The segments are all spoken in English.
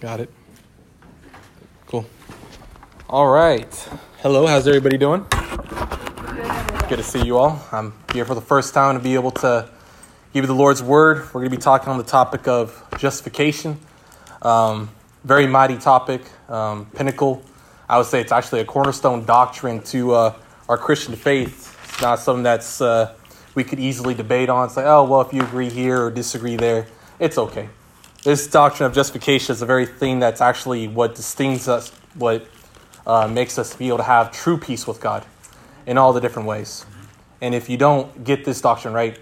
Got it. Cool. All right. Hello, how's everybody doing? Good to see you all. I'm here for the first time to be able to give you the Lord's word. We're going to be talking on the topic of justification. Um, very mighty topic, um, pinnacle. I would say it's actually a cornerstone doctrine to uh, our Christian faith. It's not something that's uh, we could easily debate on. It's like, oh, well, if you agree here or disagree there, it's okay. This doctrine of justification is the very thing that's actually what distinguishes us, what uh, makes us be able to have true peace with God in all the different ways. And if you don't get this doctrine right,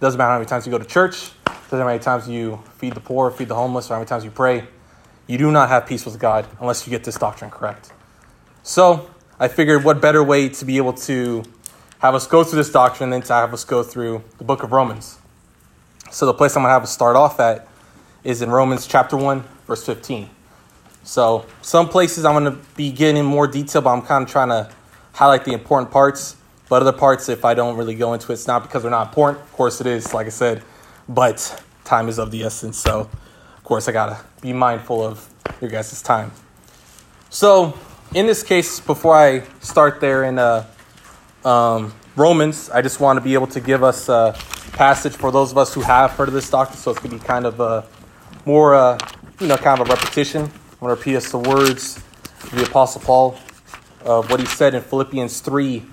doesn't matter how many times you go to church, doesn't matter how many times you feed the poor, feed the homeless, or how many times you pray, you do not have peace with God unless you get this doctrine correct. So I figured what better way to be able to have us go through this doctrine than to have us go through the book of Romans. So the place I'm going to have us start off at is in Romans chapter 1, verse 15. So, some places I'm going to be getting in more detail, but I'm kind of trying to highlight the important parts. But other parts, if I don't really go into it, it's not because they're not important. Of course, it is, like I said, but time is of the essence. So, of course, I got to be mindful of your guys' time. So, in this case, before I start there in uh, um, Romans, I just want to be able to give us a passage for those of us who have heard of this doctrine. So, it's going to be kind of a more, uh, you know, kind of a repetition. I'm going to repeat us the words of the Apostle Paul of what he said in Philippians 3,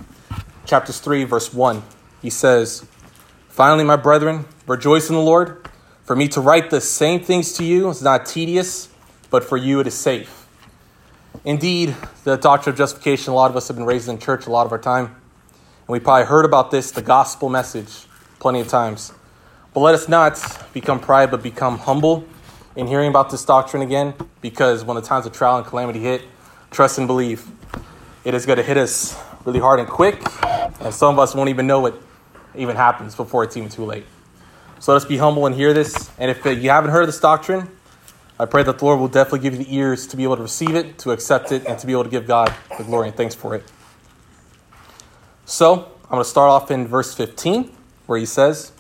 chapters 3, verse 1. He says, Finally, my brethren, rejoice in the Lord. For me to write the same things to you is not tedious, but for you it is safe. Indeed, the doctrine of justification, a lot of us have been raised in church a lot of our time. And we probably heard about this, the gospel message, plenty of times. But let us not become pride, but become humble in hearing about this doctrine again because when the times of trial and calamity hit, trust and believe. It is going to hit us really hard and quick, and some of us won't even know it even happens before it's even too late. So let's be humble and hear this. And if uh, you haven't heard this doctrine, I pray that the Lord will definitely give you the ears to be able to receive it, to accept it, and to be able to give God the glory and thanks for it. So I'm going to start off in verse 15, where he says,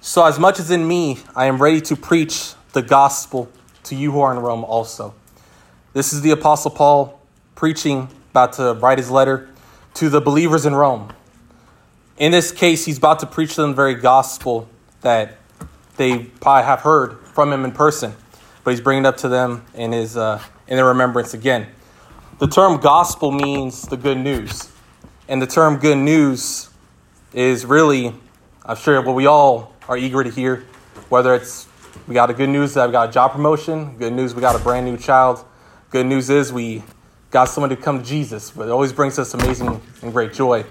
So as much as in me I am ready to preach the gospel to you who are in Rome also. This is the Apostle Paul preaching, about to write his letter to the believers in Rome. In this case, he's about to preach them the very gospel that they probably have heard from him in person, but he's bringing it up to them in, his, uh, in their remembrance again. The term gospel means the good news. And the term good news is really, I'm sure, what we all are eager to hear, whether it's we got a good news that we got a job promotion. Good news we got a brand new child. Good news is we got someone to come to Jesus. But it always brings us amazing and great joy.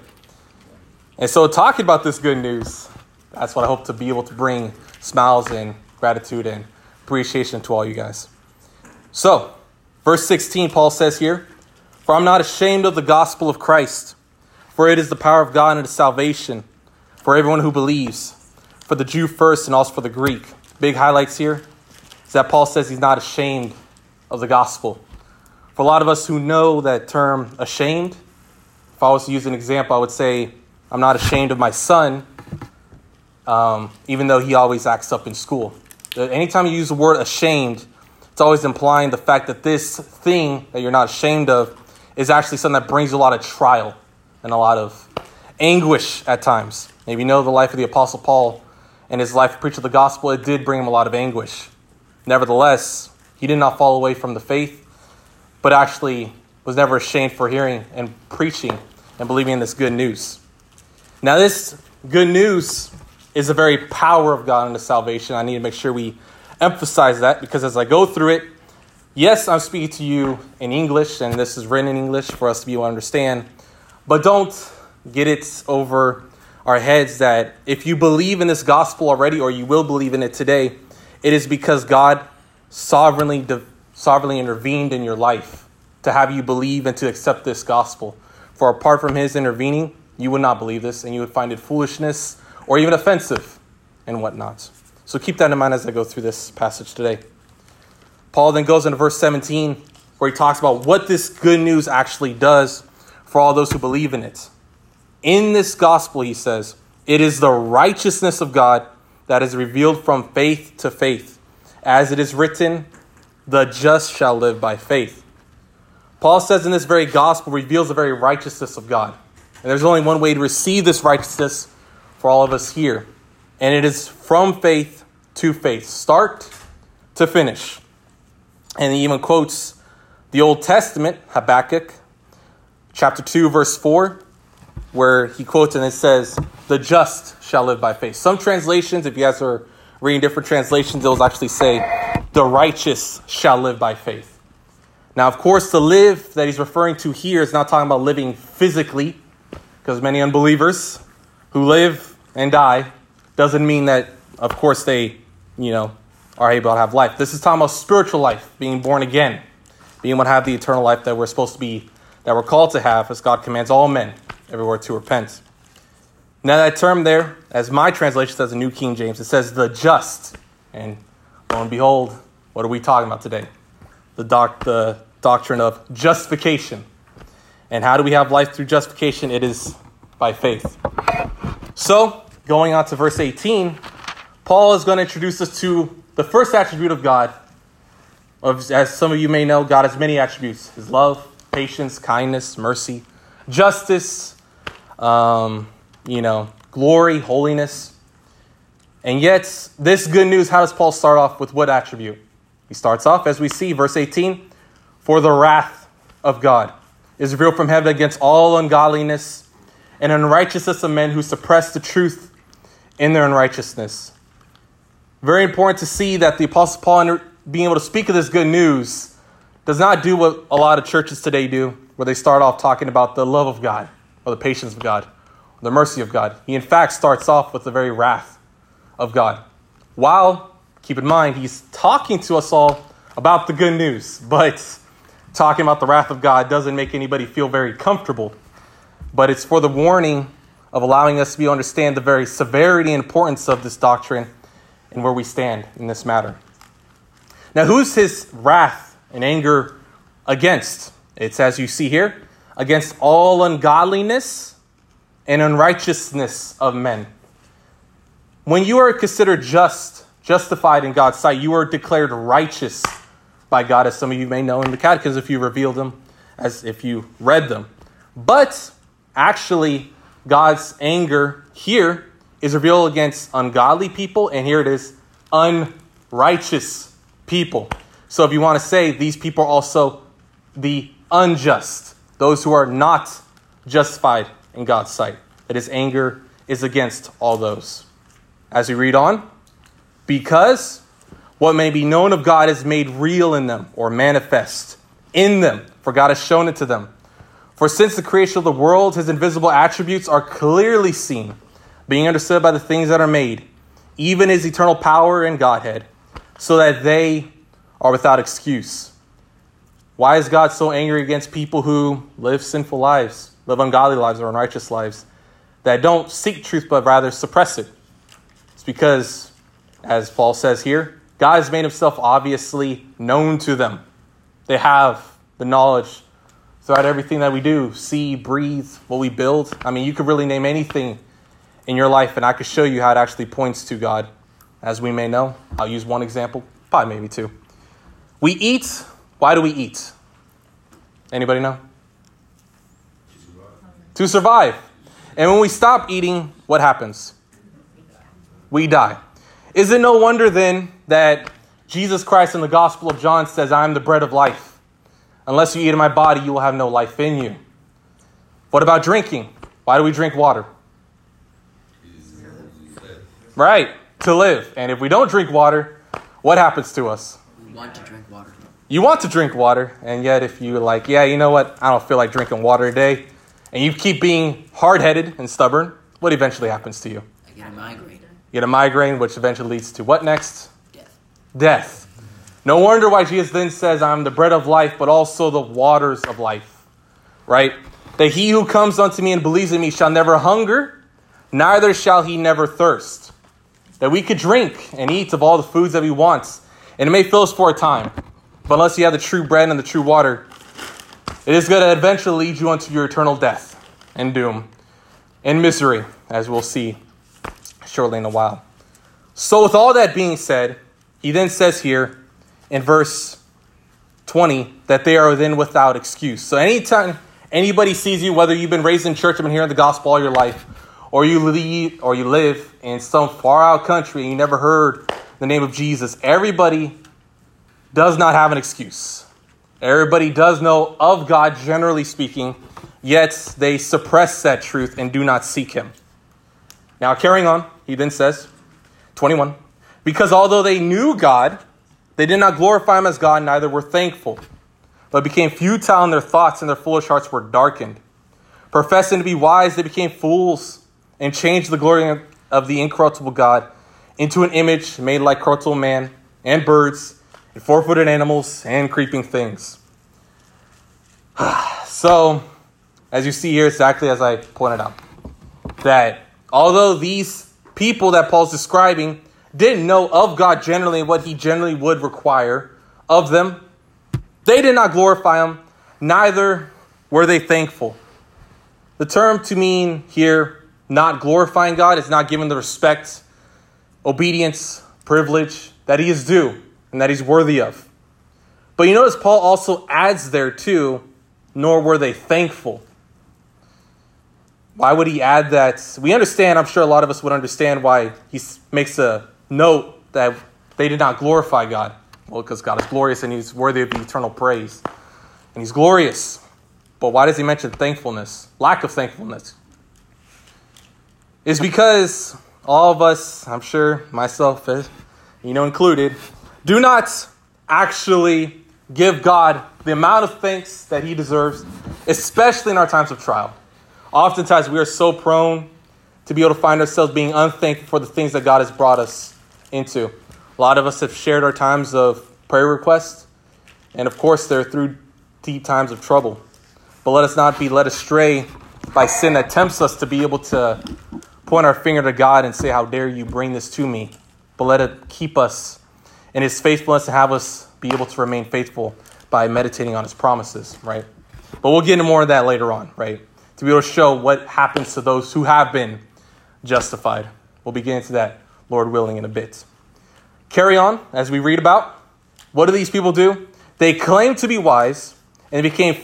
And so, talking about this good news, that's what I hope to be able to bring smiles and gratitude and appreciation to all you guys. So, verse 16, Paul says here, For I'm not ashamed of the gospel of Christ, for it is the power of God unto salvation for everyone who believes, for the Jew first and also for the Greek big highlights here is that Paul says he's not ashamed of the gospel. For a lot of us who know that term ashamed, if I was to use an example, I would say, I'm not ashamed of my son, um, even though he always acts up in school. Anytime you use the word ashamed, it's always implying the fact that this thing that you're not ashamed of is actually something that brings you a lot of trial and a lot of anguish at times. Maybe you know the life of the Apostle Paul and his life to preach the gospel, it did bring him a lot of anguish. Nevertheless, he did not fall away from the faith, but actually was never ashamed for hearing and preaching and believing in this good news. Now, this good news is the very power of God unto salvation. I need to make sure we emphasize that because as I go through it, yes, I'm speaking to you in English, and this is written in English for us to be able to understand, but don't get it over our heads that if you believe in this gospel already or you will believe in it today, it is because God sovereignly, sovereignly intervened in your life to have you believe and to accept this gospel. For apart from His intervening, you would not believe this and you would find it foolishness or even offensive and whatnot. So keep that in mind as I go through this passage today. Paul then goes into verse 17 where he talks about what this good news actually does for all those who believe in it. In this gospel, he says, it is the righteousness of God that is revealed from faith to faith. As it is written, the just shall live by faith. Paul says in this very gospel reveals the very righteousness of God. And there's only one way to receive this righteousness for all of us here. And it is from faith to faith, start to finish. And he even quotes the Old Testament, Habakkuk, chapter 2, verse 4, where he quotes and it says, The just shall live by faith. Some translations, if you guys are reading different translations, they'll actually say, The righteous shall live by faith. Now, of course, the live that he's referring to here is not talking about living physically, because many unbelievers who live and die doesn't mean that, of course, they, you know, are able to have life. This is talking about spiritual life, being born again, being able to have the eternal life that we're supposed to be, that we're called to have, as God commands all men everywhere to repent. Now, that term there, as my translation says in New King James, it says the just. And lo and behold, what are we talking about today? The, doc, the doctrine of justification. And how do we have life through justification? It is by faith. So, going on to verse 18, Paul is going to introduce us to the first attribute of God. Of, as some of you may know, God has many attributes his love, patience, kindness, mercy, justice, um, you know, glory, holiness. And yet, this good news, how does Paul start off with what attribute? He starts off, as we see, verse 18, for the wrath of God is revealed from heaven against all ungodliness and unrighteousness of men who suppress the truth in their unrighteousness. Very important to see that the Apostle Paul, being able to speak of this good news, does not do what a lot of churches today do, where they start off talking about the love of God or the patience of God, or the mercy of God. He, in fact, starts off with the very wrath of God. While, keep in mind, he's talking to us all about the good news, but talking about the wrath of God doesn't make anybody feel very comfortable but it's for the warning of allowing us to be understand the very severity and importance of this doctrine and where we stand in this matter. Now, who's his wrath and anger against? It's as you see here, against all ungodliness and unrighteousness of men. When you are considered just, justified in God's sight, you are declared righteous by God, as some of you may know in the catechism if you revealed them, as if you read them. But Actually, God's anger here is revealed against ungodly people, and here it is unrighteous people. So if you want to say these people are also the unjust, those who are not justified in God's sight, that his anger is against all those. As we read on, because what may be known of God is made real in them or manifest in them, for God has shown it to them. For since the creation of the world, his invisible attributes are clearly seen, being understood by the things that are made, even his eternal power and Godhead, so that they are without excuse. Why is God so angry against people who live sinful lives, live ungodly lives, or unrighteous lives, that don't seek truth but rather suppress it? It's because, as Paul says here, God has made himself obviously known to them. They have the knowledge throughout everything that we do see, breathe, what we build. I mean, you could really name anything in your life, and I could show you how it actually points to God, as we may know. I'll use one example, probably maybe two. We eat. Why do we eat? Anybody know? To survive. To survive. And when we stop eating, what happens? We die. Is it no wonder then that Jesus Christ in the Gospel of John says, I am the bread of life? Unless you eat in my body, you will have no life in you. What about drinking? Why do we drink water? Right, to live. And if we don't drink water, what happens to us? We want to drink water. You want to drink water, and yet if you like, yeah, you know what? I don't feel like drinking water today, and you keep being hard headed and stubborn, what eventually happens to you? I get a migraine. You get a migraine, which eventually leads to what next? Death. Death. No wonder why Jesus then says, I'm the bread of life, but also the waters of life. Right? That he who comes unto me and believes in me shall never hunger, neither shall he never thirst. That we could drink and eat of all the foods that we want, and it may fill us for a time. But unless you have the true bread and the true water, it is going to eventually lead you unto your eternal death and doom and misery, as we'll see shortly in a while. So, with all that being said, he then says here, in verse 20, that they are then without excuse. So anytime anybody sees you, whether you've been raised in church and been hearing the gospel all your life, or you lead or you live in some far out country and you never heard the name of Jesus, everybody does not have an excuse. Everybody does know of God, generally speaking, yet they suppress that truth and do not seek Him. Now, carrying on, he then says, 21, because although they knew God, they did not glorify Him as God, neither were thankful, but became futile in their thoughts, and their foolish hearts were darkened. Professing to be wise, they became fools and changed the glory of the incorruptible God into an image made like corruptible man and birds and four footed animals and creeping things. so, as you see here, exactly as I pointed out, that although these people that Paul's describing didn't know of God generally and what he generally would require of them, they did not glorify him, neither were they thankful. The term to mean here, not glorifying God, is not given the respect, obedience, privilege that he is due and that he's worthy of. But you notice Paul also adds there too, nor were they thankful. Why would he add that? We understand, I'm sure a lot of us would understand why he makes a note that they did not glorify God. Well, because God is glorious and he's worthy of eternal praise. And he's glorious. But why does he mention thankfulness? Lack of thankfulness. Is because all of us, I'm sure, myself, eh, you know, included, do not actually give God the amount of thanks that He deserves, especially in our times of trial. Oftentimes, we are so prone to be able to find ourselves being unthankful for the things that God has brought us into. A lot of us have shared our times of prayer requests, and of course, they're through deep times of trouble. But let us not be led astray by sin that tempts us to be able to point our finger to God and say, How dare you bring this to me? But let it keep us and his faithfulness to have us be able to remain faithful by meditating on his promises, right? But we'll get into more of that later on, right? To be able to show what happens to those who have been justified. We'll begin into that, Lord willing, in a bit. Carry on as we read about. What do these people do? They claim to be wise, and became,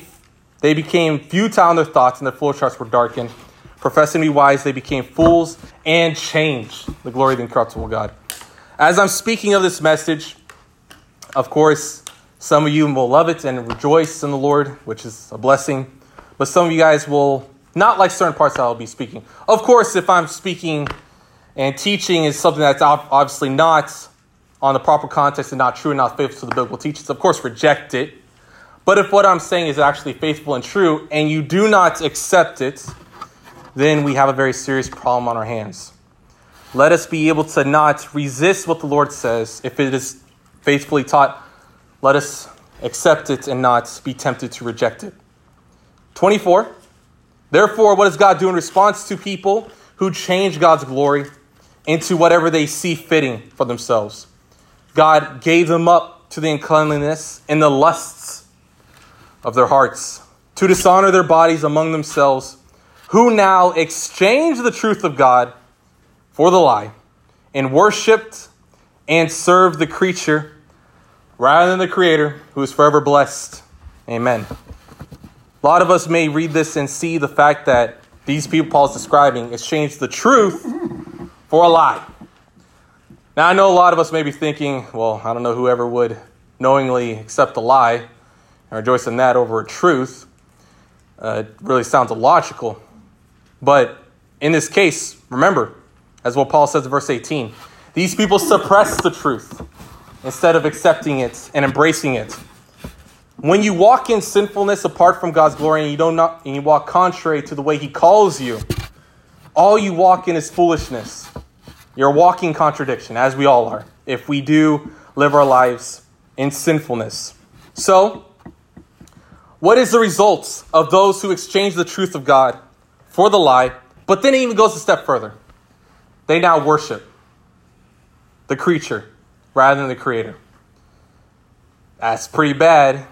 they became futile in their thoughts, and their foolish hearts were darkened. Professing to be wise, they became fools and changed the glory of the incorruptible God. As I'm speaking of this message, of course, some of you will love it and rejoice in the Lord, which is a blessing. But some of you guys will not like certain parts that I'll be speaking. Of course, if I'm speaking and teaching is something that's obviously not on the proper context and not true and not faithful to the biblical teachings, of course, reject it. But if what I'm saying is actually faithful and true and you do not accept it, then we have a very serious problem on our hands. Let us be able to not resist what the Lord says. If it is faithfully taught, let us accept it and not be tempted to reject it. 24. Therefore, what does God do in response to people who change God's glory into whatever they see fitting for themselves? God gave them up to the uncleanliness and the lusts of their hearts to dishonor their bodies among themselves, who now exchange the truth of God for the lie and worshiped and served the creature rather than the creator who is forever blessed. Amen. A lot of us may read this and see the fact that these people Paul's describing exchanged the truth for a lie. Now, I know a lot of us may be thinking, well, I don't know whoever would knowingly accept a lie and rejoice in that over a truth. Uh, it really sounds illogical. But in this case, remember, as what Paul says in verse 18. These people suppress the truth instead of accepting it and embracing it. When you walk in sinfulness apart from God's glory and you don't not, and you walk contrary to the way He calls you, all you walk in is foolishness. You're walking contradiction, as we all are, if we do live our lives in sinfulness. So, what is the result of those who exchange the truth of God for the lie, but then it even goes a step further? They now worship the creature rather than the creator. That's pretty bad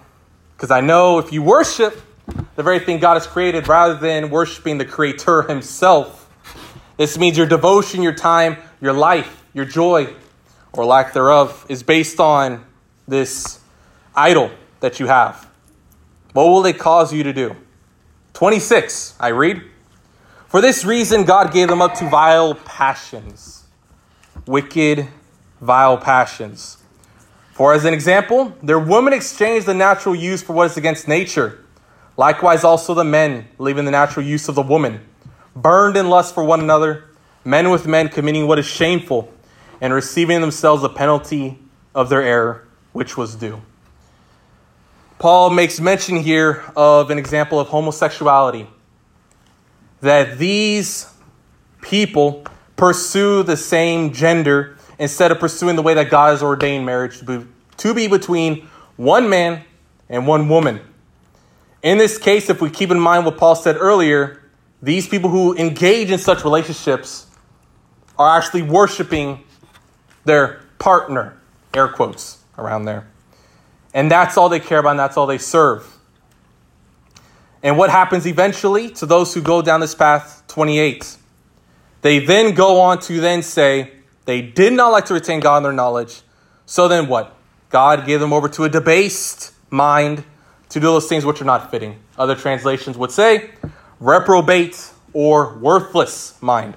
because I know if you worship the very thing God has created rather than worshiping the creator himself, this means your devotion, your time, your life, your joy, or lack thereof, is based on this idol that you have? What will they cause you to do? 26, I read. For this reason, God gave them up to vile passions, wicked, vile passions. For as an example, their women exchanged the natural use for what is against nature. Likewise, also the men, leaving the natural use of the woman, burned in lust for one another, men with men committing what is shameful, and receiving themselves the penalty of their error, which was due. Paul makes mention here of an example of homosexuality. That these people pursue the same gender instead of pursuing the way that God has ordained marriage to be, to be between one man and one woman. In this case, if we keep in mind what Paul said earlier, these people who engage in such relationships are actually worshiping their partner, air quotes around there. And that's all they care about, and that's all they serve. And what happens eventually to those who go down this path? 28. They then go on to then say, they did not like to retain God in their knowledge. So then what? God gave them over to a debased mind to do those things which are not fitting. Other translations would say, reprobate or worthless mind.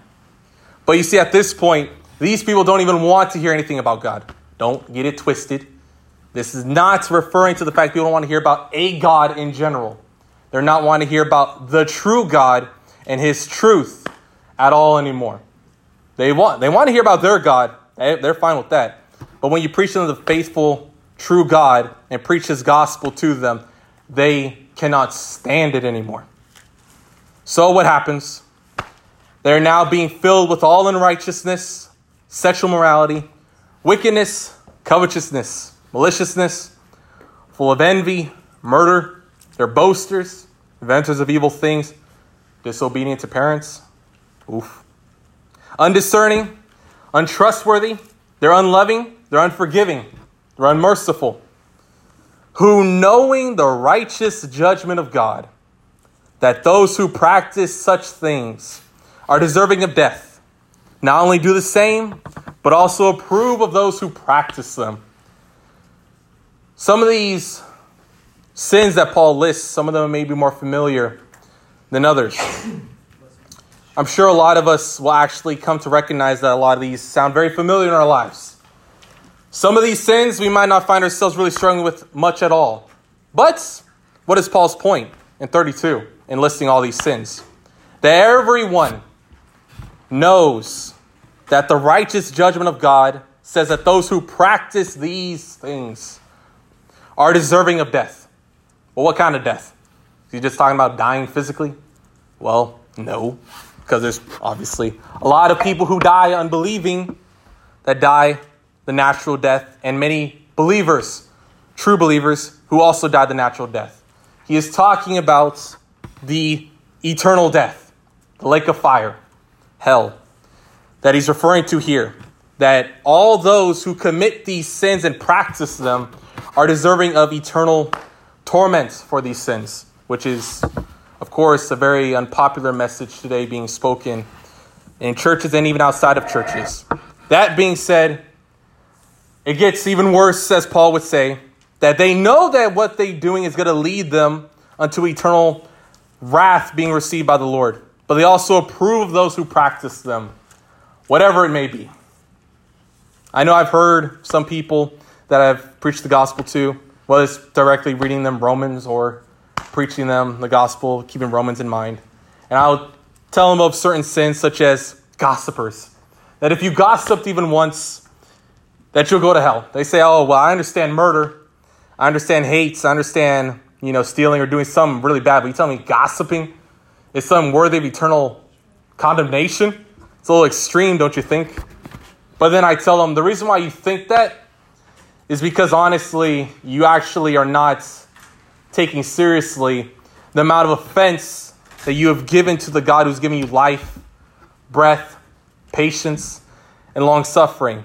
But you see, at this point, these people don't even want to hear anything about God. Don't get it twisted. This is not referring to the fact people don't want to hear about a God in general. They're not wanting to hear about the true God and his truth at all anymore. They want, they want to hear about their God. They're fine with that. But when you preach them the faithful, true God and preach his gospel to them, they cannot stand it anymore. So what happens? They're now being filled with all unrighteousness, sexual morality, wickedness, covetousness maliciousness, full of envy, murder. They're boasters, inventors of evil things, disobedient to parents. Oof. Undiscerning, untrustworthy. They're unloving. They're unforgiving. They're unmerciful. Who, knowing the righteous judgment of God, that those who practice such things are deserving of death, not only do the same, but also approve of those who practice them. Some of these sins that Paul lists, some of them may be more familiar than others. I'm sure a lot of us will actually come to recognize that a lot of these sound very familiar in our lives. Some of these sins we might not find ourselves really struggling with much at all. But what is Paul's point in 32 in listing all these sins? That everyone knows that the righteous judgment of God says that those who practice these things are deserving of death. Well, what kind of death? Is he just talking about dying physically? Well, no, because there's obviously a lot of people who die unbelieving that die the natural death, and many believers, true believers, who also die the natural death. He is talking about the eternal death, the lake of fire, hell, that he's referring to here. That all those who commit these sins and practice them are deserving of eternal torment for these sins, which is, of course, a very unpopular message today being spoken in churches and even outside of churches. That being said, it gets even worse, as Paul would say, that they know that what they're doing is going to lead them unto eternal wrath being received by the Lord. But they also approve of those who practice them, whatever it may be. I know I've heard some people that I've preached the gospel to, it's directly reading them Romans or preaching them the gospel, keeping Romans in mind. And I'll tell them of certain sins, such as gossipers. That if you gossiped even once, that you'll go to hell. They say, oh, well, I understand murder. I understand hates. I understand, you know, stealing or doing something really bad. But you tell me gossiping is something worthy of eternal condemnation? It's a little extreme, don't you think? But then I tell them the reason why you think that is because honestly, you actually are not taking seriously the amount of offense that you have given to the God who's giving you life, breath, patience, and long suffering.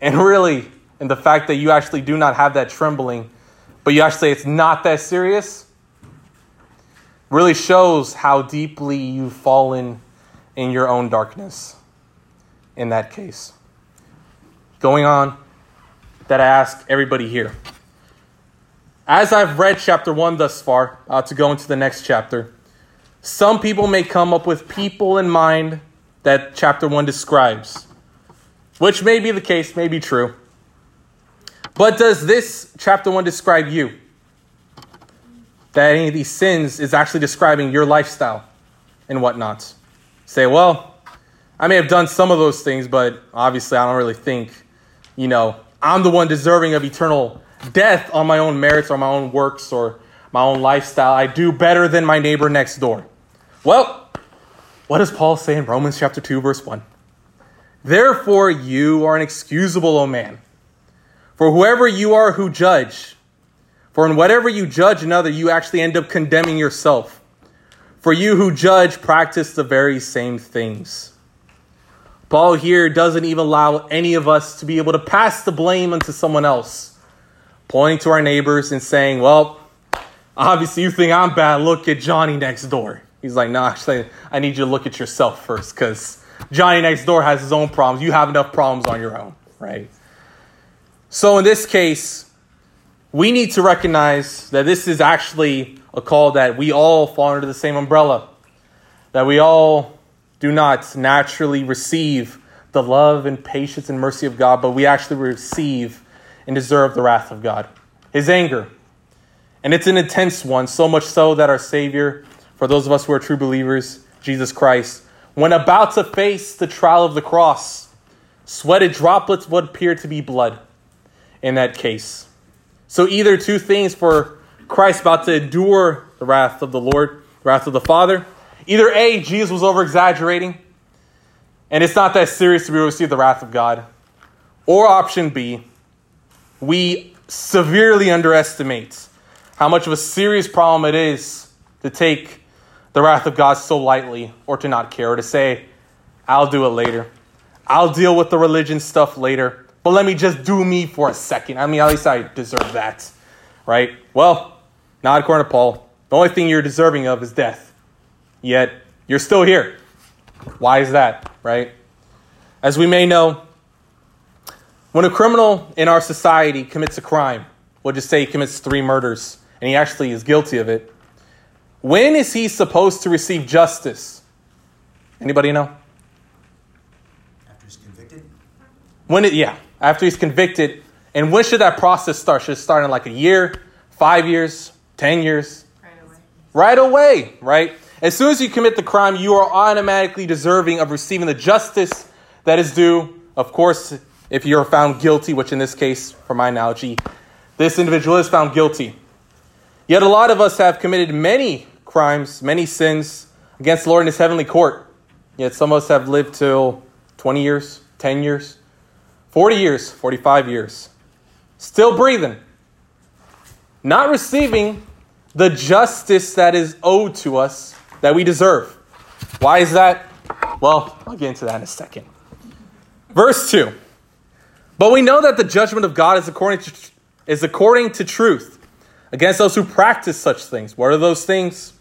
And really, in the fact that you actually do not have that trembling, but you actually say it's not that serious, really shows how deeply you've fallen in your own darkness in that case. Going on that I ask everybody here. as I've read chapter 1 thus far, uh, to go into the next chapter, some people may come up with people in mind that chapter 1 describes, which may be the case, may be true. But does this chapter 1 describe you? That any of these sins is actually describing your lifestyle and whatnot? Say, well, I may have done some of those things, but obviously I don't really think, you know, I'm the one deserving of eternal death on my own merits or my own works or my own lifestyle. I do better than my neighbor next door. Well, what does Paul say in Romans chapter 2, verse 1? Therefore, you are inexcusable, O man. For whoever you are who judge, for in whatever you judge another, you actually end up condemning yourself. For you who judge practice the very same things. Paul here doesn't even allow any of us to be able to pass the blame onto someone else, pointing to our neighbors and saying, Well, obviously you think I'm bad. Look at Johnny next door. He's like, No, actually, I need you to look at yourself first because Johnny next door has his own problems. You have enough problems on your own, right? So in this case, we need to recognize that this is actually a call that we all fall under the same umbrella, that we all do not naturally receive the love and patience and mercy of God, but we actually receive and deserve the wrath of God, His anger. And it's an intense one, so much so that our Savior, for those of us who are true believers, Jesus Christ, when about to face the trial of the cross, sweated droplets would appear to be blood in that case. So, either two things for Christ about to endure the wrath of the Lord, wrath of the Father. Either A, Jesus was over exaggerating, and it's not that serious to receive the wrath of God. Or option B, we severely underestimate how much of a serious problem it is to take the wrath of God so lightly or to not care or to say, I'll do it later. I'll deal with the religion stuff later. But let me just do me for a second. I mean, at least I deserve that, right? Well, not according to Paul. The only thing you're deserving of is death. Yet, you're still here. Why is that, right? As we may know, when a criminal in our society commits a crime, we'll just say he commits three murders, and he actually is guilty of it, when is he supposed to receive justice? Anybody know? After he's convicted? When it, yeah, after he's convicted. And when should that process start? Should it start in like a year, five years, 10 years? Right away. Right away, right? As soon as you commit the crime, you are automatically deserving of receiving the justice that is due. Of course, if you're found guilty, which in this case, for my analogy, this individual is found guilty. Yet a lot of us have committed many crimes, many sins against the Lord in his heavenly court. Yet some of us have lived till 20 years, 10 years, 40 years, 45 years, still breathing, not receiving the justice that is owed to us that we deserve. Why is that? Well, I'll get into that in a second. Verse 2. But we know that the judgment of God is according to, is according to truth against those who practice such things. What are those things?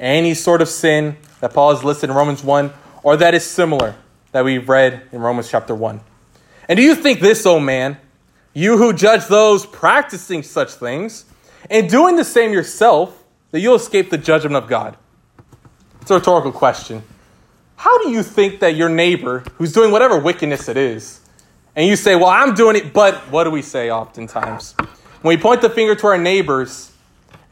Any sort of sin that Paul has listed in Romans 1 or that is similar that we've read in Romans chapter 1. And do you think this, O oh man, you who judge those practicing such things, and doing the same yourself, that you'll escape the judgment of God? It's a rhetorical question. How do you think that your neighbor, who's doing whatever wickedness it is, and you say, Well, I'm doing it, but what do we say oftentimes? When we point the finger to our neighbors,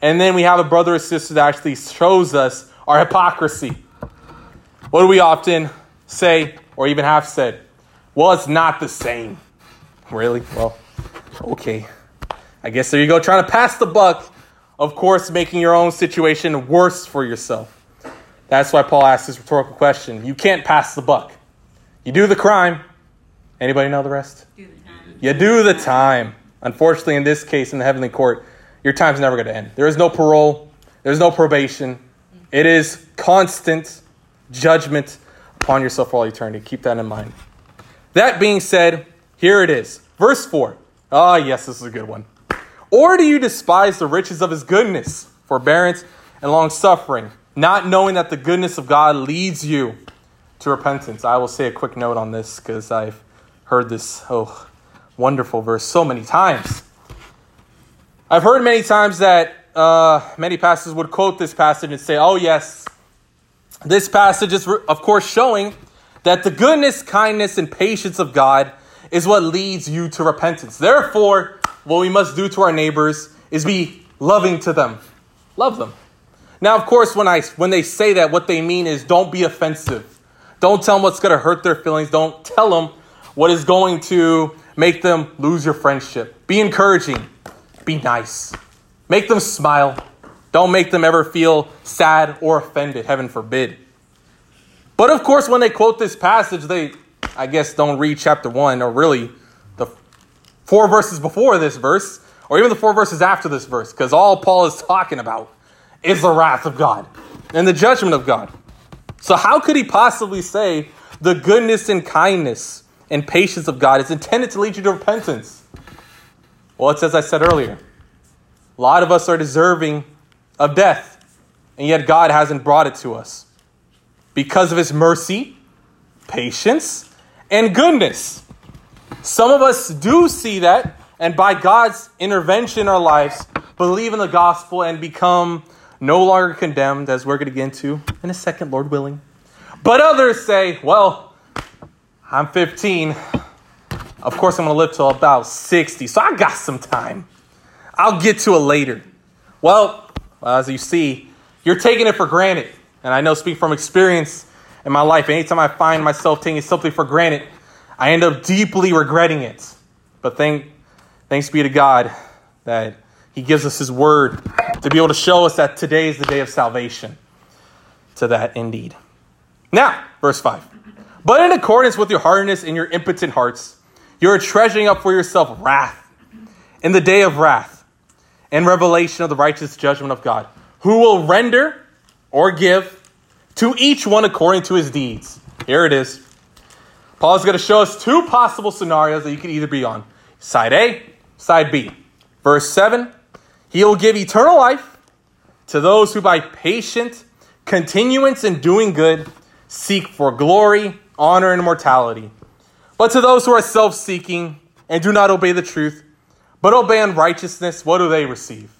and then we have a brother or sister that actually shows us our hypocrisy, what do we often say or even have said? Well, it's not the same. Really? Well, okay. I guess there you go, trying to pass the buck. Of course, making your own situation worse for yourself. That's why Paul asks this rhetorical question. You can't pass the buck. You do the crime. Anybody know the rest? Do the time. You do the time. Unfortunately, in this case, in the heavenly court, your time's never going to end. There is no parole, there's no probation. It is constant judgment upon yourself for all eternity. Keep that in mind. That being said, here it is. Verse 4. Ah, yes, this is a good one. Or do you despise the riches of his goodness, forbearance, and long suffering, not knowing that the goodness of God leads you to repentance? I will say a quick note on this because I've heard this oh wonderful verse so many times. I've heard many times that uh, many pastors would quote this passage and say, oh, yes, this passage is, of course, showing that the goodness, kindness, and patience of God is what leads you to repentance. Therefore, what we must do to our neighbors is be loving to them. Love them. Now, of course, when, I, when they say that, what they mean is don't be offensive. Don't tell them what's going to hurt their feelings. Don't tell them what is going to make them lose your friendship. Be encouraging. Be nice. Make them smile. Don't make them ever feel sad or offended, heaven forbid. But of course, when they quote this passage, they, I guess, don't read chapter 1 or really the four verses before this verse or even the four verses after this verse because all Paul is talking about is the wrath of God and the judgment of God. So, how could he possibly say the goodness and kindness and patience of God is intended to lead you to repentance? Well, it's as I said earlier a lot of us are deserving of death, and yet God hasn't brought it to us because of his mercy, patience, and goodness. Some of us do see that, and by God's intervention in our lives, believe in the gospel and become no longer condemned, as we're going to get into in a second, Lord willing. But others say, well, I'm 15. Of course, I'm going to live till about 60, so I got some time. I'll get to it later. Well, as you see, you're taking it for granted. And I know, speak from experience in my life, anytime I find myself taking something for granted, I end up deeply regretting it. But thank, thanks be to God that he gives us His word to be able to show us that today is the day of salvation. To that, indeed. Now, verse 5. But in accordance with your hardness and your impotent hearts, you are treasuring up for yourself wrath in the day of wrath and revelation of the righteous judgment of God, who will render or give to each one according to his deeds. Here it is. Paul is going to show us two possible scenarios that you could either be on side A, side B. Verse 7 he will give eternal life to those who, by patient continuance in doing good, seek for glory, honor, and immortality. But to those who are self seeking and do not obey the truth, but obey unrighteousness, what do they receive?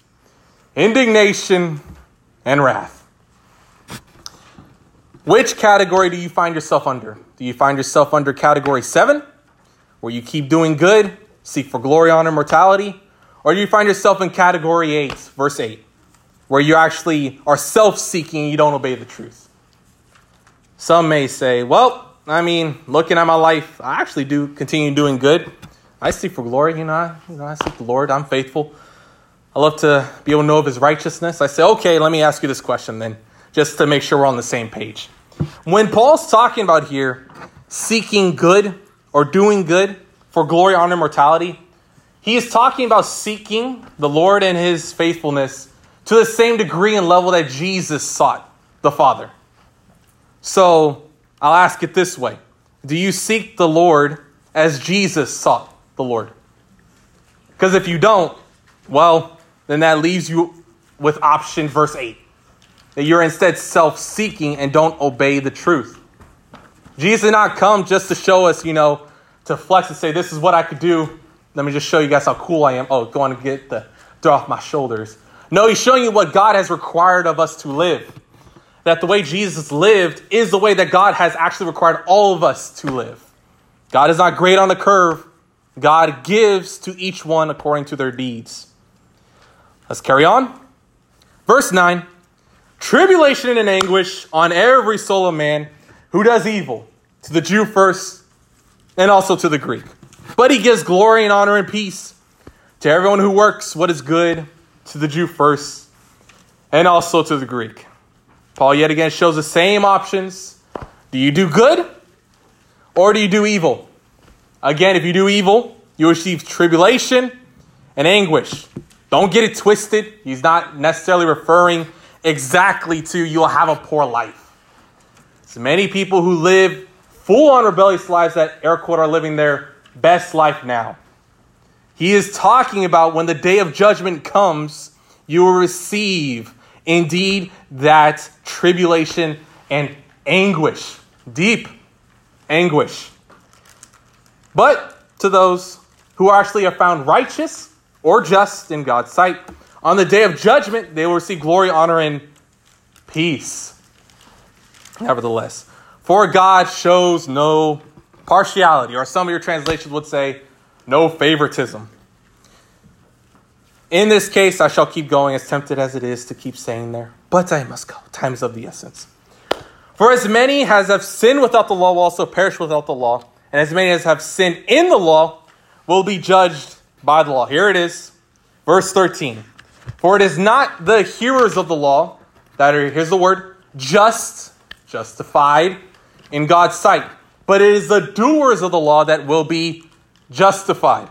Indignation and wrath. Which category do you find yourself under? Do you find yourself under category 7, where you keep doing good, seek for glory, honor, mortality? Or do you find yourself in category 8, verse 8, where you actually are self seeking and you don't obey the truth? Some may say, well, I mean, looking at my life, I actually do continue doing good. I seek for glory, you know, I, you know, I seek the Lord, I'm faithful. I love to be able to know of his righteousness. I say, okay, let me ask you this question then, just to make sure we're on the same page. When Paul's talking about here seeking good or doing good for glory, honor, mortality, he is talking about seeking the Lord and his faithfulness to the same degree and level that Jesus sought the Father. So I'll ask it this way Do you seek the Lord as Jesus sought the Lord? Because if you don't, well, then that leaves you with option verse 8 that you're instead self seeking and don't obey the truth. Jesus did not come just to show us, you know, to flex and say, This is what I could do let me just show you guys how cool I am. Oh, going to get the throw off my shoulders. No, he's showing you what God has required of us to live. That the way Jesus lived is the way that God has actually required all of us to live. God is not great on the curve. God gives to each one according to their deeds. Let's carry on. Verse 9 Tribulation and anguish on every soul of man who does evil, to the Jew first, and also to the Greek. But he gives glory and honor and peace to everyone who works what is good, to the Jew first, and also to the Greek. Paul yet again shows the same options. Do you do good or do you do evil? Again, if you do evil, you receive tribulation and anguish. Don't get it twisted. He's not necessarily referring exactly to you'll have a poor life. So many people who live full on rebellious lives that air quote are living their best life now. He is talking about when the day of judgment comes, you will receive indeed that tribulation and anguish, deep anguish. But to those who actually are found righteous or just in God's sight. On the day of judgment, they will receive glory, honor, and peace. Nevertheless, for God shows no partiality, or some of your translations would say, no favoritism. In this case, I shall keep going, as tempted as it is to keep saying there, but I must go. Time is of the essence. For as many as have sinned without the law will also perish without the law, and as many as have sinned in the law will be judged by the law. Here it is, verse 13. For it is not the hearers of the law that are, here's the word, just, justified in God's sight, but it is the doers of the law that will be justified.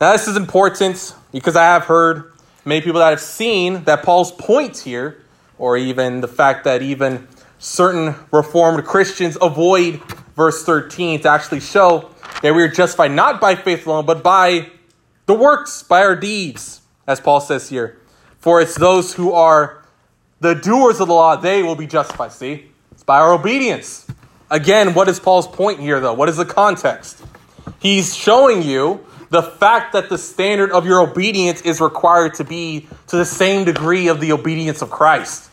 Now, this is important because I have heard many people that have seen that Paul's point here, or even the fact that even certain Reformed Christians avoid verse 13 to actually show that we are justified not by faith alone, but by the works, by our deeds, as Paul says here. For it's those who are the doers of the law, they will be justified. See? It's by our obedience. Again, what is Paul's point here, though? What is the context? He's showing you the fact that the standard of your obedience is required to be to the same degree of the obedience of Christ.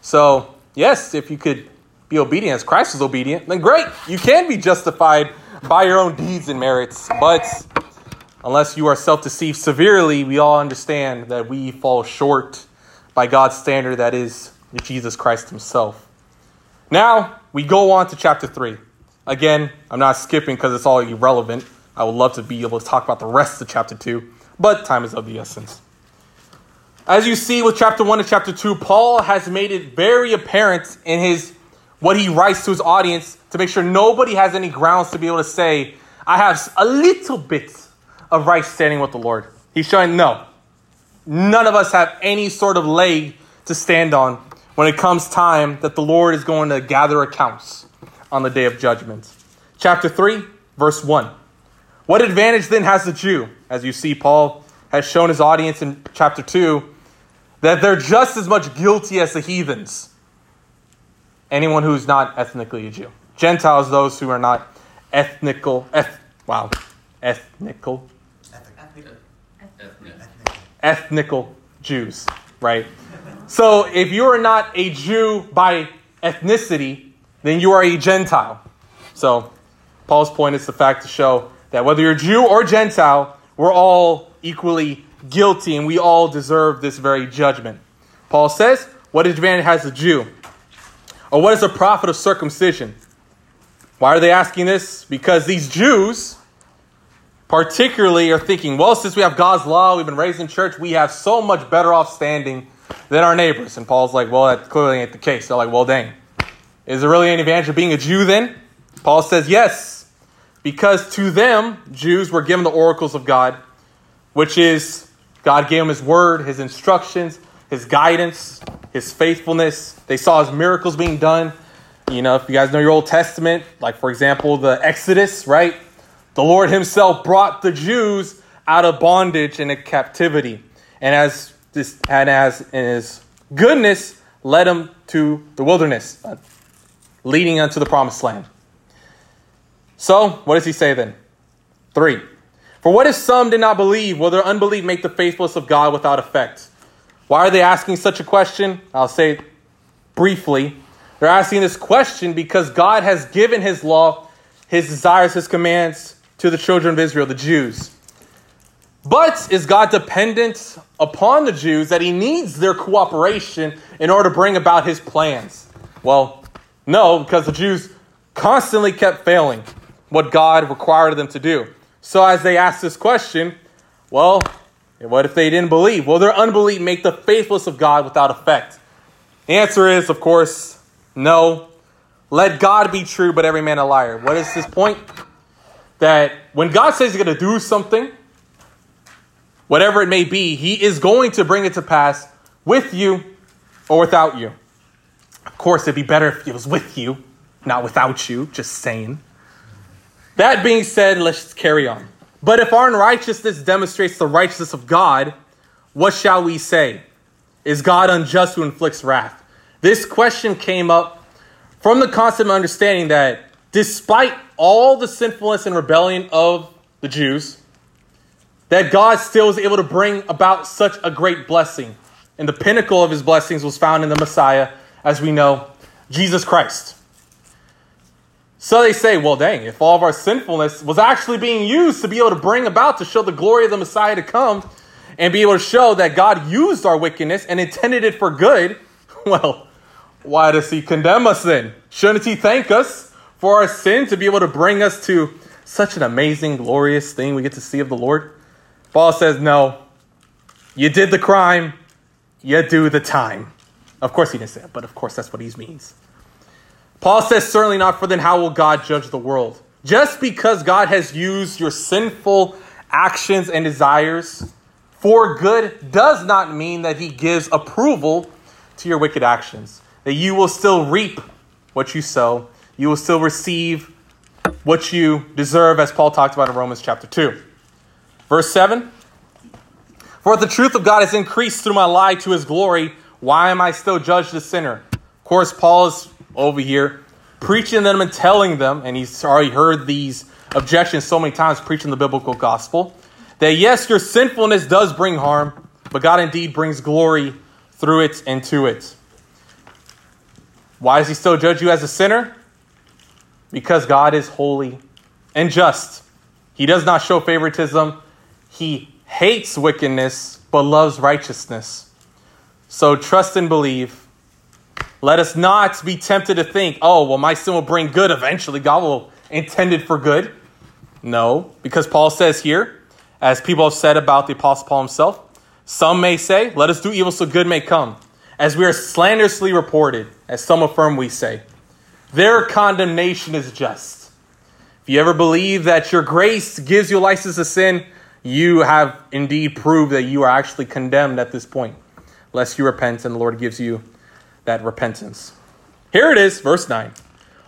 So, yes, if you could be obedient as Christ was obedient, then great. You can be justified by your own deeds and merits. But unless you are self deceived severely, we all understand that we fall short by God's standard, that is Jesus Christ Himself. Now, we go on to chapter 3. Again, I'm not skipping because it's all irrelevant. I would love to be able to talk about the rest of chapter 2, but time is of the essence. As you see with chapter 1 and chapter 2, Paul has made it very apparent in his what he writes to his audience to make sure nobody has any grounds to be able to say, I have a little bit of right standing with the Lord. He's showing no. None of us have any sort of leg to stand on when it comes time that the Lord is going to gather accounts on the day of judgment. Chapter 3, verse 1. What advantage then has the Jew? As you see, Paul has shown his audience in chapter 2 that they're just as much guilty as the heathens. Anyone who's not ethnically a Jew. Gentiles, those who are not ethnical, eth, wow, ethnical, ethnical Jews, right? So if you are not a Jew by ethnicity, then you are a Gentile. So Paul's point is the fact to show that whether you're Jew or Gentile, we're all equally guilty and we all deserve this very judgment. Paul says, What advantage has the Jew? Or what is the profit of circumcision? Why are they asking this? Because these Jews, particularly, are thinking, well, since we have God's law, we've been raised in church, we have so much better off standing than our neighbors. And Paul's like, well, that clearly ain't the case. They're like, well, dang. Is there really any advantage of being a Jew then? Paul says, yes. Because to them, Jews were given the oracles of God, which is God gave them His word, His instructions, His guidance, His faithfulness. They saw His miracles being done. You know, if you guys know your Old Testament, like for example, the Exodus, right? The Lord Himself brought the Jews out of bondage and a captivity. And as this and as in his goodness led him to the wilderness, leading unto the promised land. So, what does he say then? Three. For what if some did not believe? Will their unbelief make the faithfulness of God without effect? Why are they asking such a question? I'll say briefly. They're asking this question because God has given his law, his desires, his commands to the children of Israel, the Jews. But is God dependent upon the Jews that he needs their cooperation in order to bring about his plans? Well, no, because the Jews constantly kept failing what God required them to do. So as they ask this question, well, what if they didn't believe? Will their unbelief make the faithless of God without effect? The answer is, of course, no. Let God be true, but every man a liar. What is this point? That when God says he's going to do something, whatever it may be, he is going to bring it to pass with you or without you. Of course, it'd be better if it was with you, not without you, just saying. That being said, let's carry on. But if our unrighteousness demonstrates the righteousness of God, what shall we say? Is God unjust who inflicts wrath? This question came up from the constant understanding that despite all the sinfulness and rebellion of the Jews, that God still is able to bring about such a great blessing. And the pinnacle of his blessings was found in the Messiah, as we know, Jesus Christ. So they say, well, dang, if all of our sinfulness was actually being used to be able to bring about to show the glory of the Messiah to come and be able to show that God used our wickedness and intended it for good, well, why does he condemn us then? Shouldn't he thank us for our sin to be able to bring us to such an amazing, glorious thing we get to see of the Lord? Paul says, No, you did the crime, you do the time. Of course, he didn't say it, but of course, that's what he means. Paul says, Certainly not, for then how will God judge the world? Just because God has used your sinful actions and desires for good does not mean that he gives approval to your wicked actions. That you will still reap what you sow, you will still receive what you deserve, as Paul talked about in Romans chapter 2. Verse 7 For if the truth of God has increased through my lie to his glory, why am I still judged a sinner? Of course, Paul is over here preaching them and telling them, and he's already heard these objections so many times preaching the biblical gospel, that yes, your sinfulness does bring harm, but God indeed brings glory through it and to it. Why does he still judge you as a sinner? Because God is holy and just. He does not show favoritism. He hates wickedness, but loves righteousness. So trust and believe. Let us not be tempted to think, oh, well, my sin will bring good eventually. God will intend it for good. No, because Paul says here, as people have said about the Apostle Paul himself, some may say, let us do evil so good may come. As we are slanderously reported, as some affirm we say, their condemnation is just. If you ever believe that your grace gives you license to sin, you have indeed proved that you are actually condemned at this point, lest you repent and the Lord gives you that repentance. Here it is, verse 9.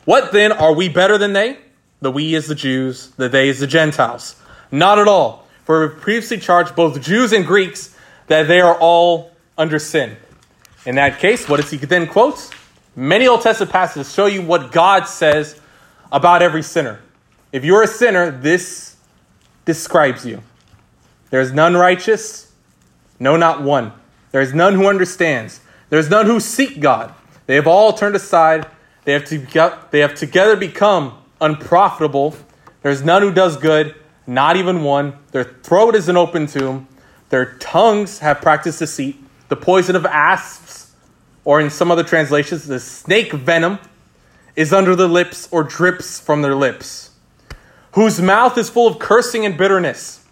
What then are we better than they? The we is the Jews, the they is the Gentiles. Not at all. For we previously charged both Jews and Greeks that they are all under sin. In that case, what does he then quote? Many Old Testament passages show you what God says about every sinner. If you're a sinner, this describes you. There is none righteous, no, not one. There is none who understands. There is none who seek God. They have all turned aside. They have, to, they have together become unprofitable. There is none who does good, not even one. Their throat is an open tomb. Their tongues have practiced deceit. The poison of asps, or in some other translations, the snake venom, is under their lips or drips from their lips. Whose mouth is full of cursing and bitterness.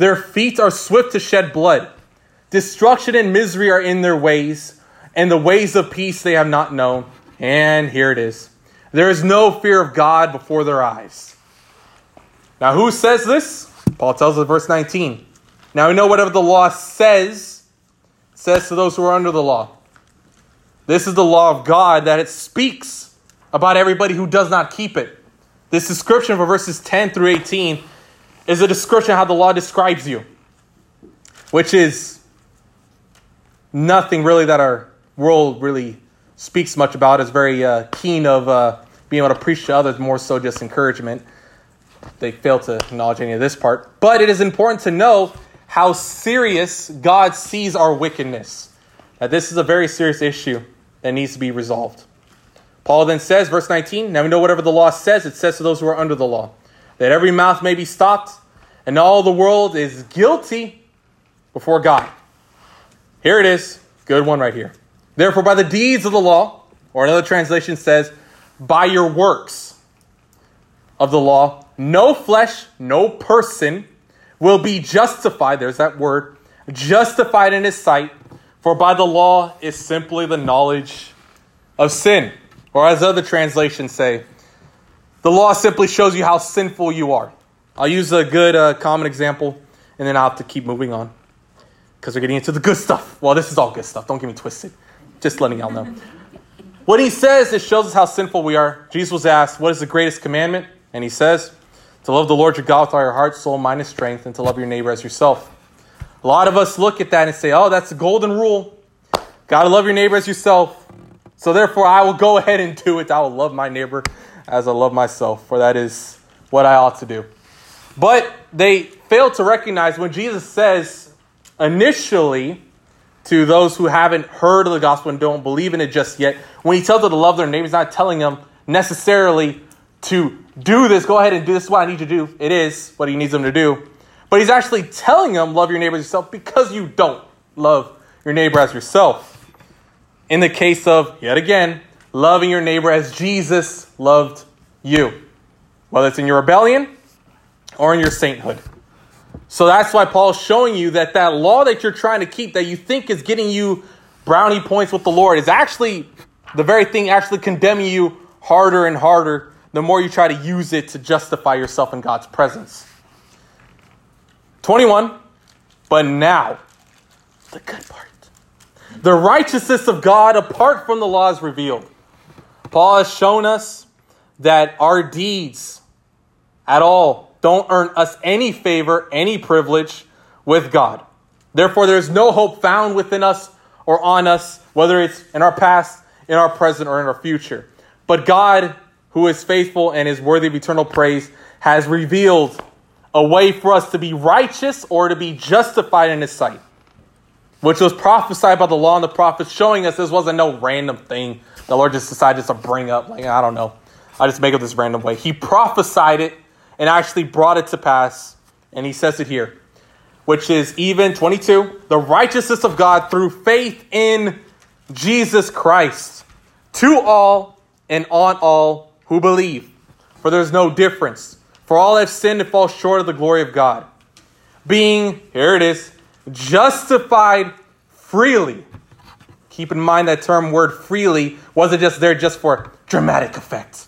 Their feet are swift to shed blood. Destruction and misery are in their ways, and the ways of peace they have not known. And here it is. There is no fear of God before their eyes. Now, who says this? Paul tells us verse 19. Now we know whatever the law says, says to those who are under the law. This is the law of God that it speaks about everybody who does not keep it. This description for verses 10 through 18 is a description of how the law describes you, which is nothing really that our world really speaks much about. It's very uh, keen of uh, being able to preach to others, more so just encouragement. They fail to acknowledge any of this part. But it is important to know how serious God sees our wickedness. That this is a very serious issue that needs to be resolved. Paul then says, verse 19, Now we know whatever the law says, it says to those who are under the law, that every mouth may be stopped, and all the world is guilty before God. Here it is, good one right here. Therefore, by the deeds of the law, or another translation says, by your works of the law, no flesh, no person will be justified. There's that word, justified in his sight, for by the law is simply the knowledge of sin. Or as other translations say, the law simply shows you how sinful you are. I'll use a good uh, common example, and then I'll have to keep moving on because we're getting into the good stuff. Well, this is all good stuff. Don't get me twisted. Just letting y'all know. What he says, it shows us how sinful we are. Jesus was asked, What is the greatest commandment? And he says, To love the Lord your God with all your heart, soul, mind, and strength, and to love your neighbor as yourself. A lot of us look at that and say, Oh, that's the golden rule. Got to love your neighbor as yourself. So therefore, I will go ahead and do it. I will love my neighbor as I love myself, for that is what I ought to do. But they fail to recognize when Jesus says initially to those who haven't heard of the gospel and don't believe in it just yet, when he tells them to love their neighbor, he's not telling them necessarily to do this, go ahead and do this is what I need you to do. It is what he needs them to do. But he's actually telling them, love your neighbor as yourself, because you don't love your neighbor as yourself. In the case of, yet again, loving your neighbor as Jesus loved you, whether it's in your rebellion or in your sainthood. So that's why Paul's showing you that that law that you're trying to keep, that you think is getting you brownie points with the Lord, is actually the very thing actually condemning you harder and harder the more you try to use it to justify yourself in God's presence. 21. But now, the good part. The righteousness of God apart from the law is revealed. Paul has shown us that our deeds at all don't earn us any favor, any privilege with God. Therefore, there is no hope found within us or on us, whether it's in our past, in our present, or in our future. But God, who is faithful and is worthy of eternal praise, has revealed a way for us to be righteous or to be justified in His sight, which was prophesied by the law and the prophets, showing us this wasn't no random thing the Lord just decided to bring up. Like, I don't know. I just make up this random way. He prophesied it and actually brought it to pass. And He says it here, which is even 22 the righteousness of God through faith in Jesus Christ to all and on all who believe. For there's no difference. For all have sinned and fall short of the glory of God. Being, here it is, justified freely. Keep in mind that term word freely wasn't just there just for dramatic effect.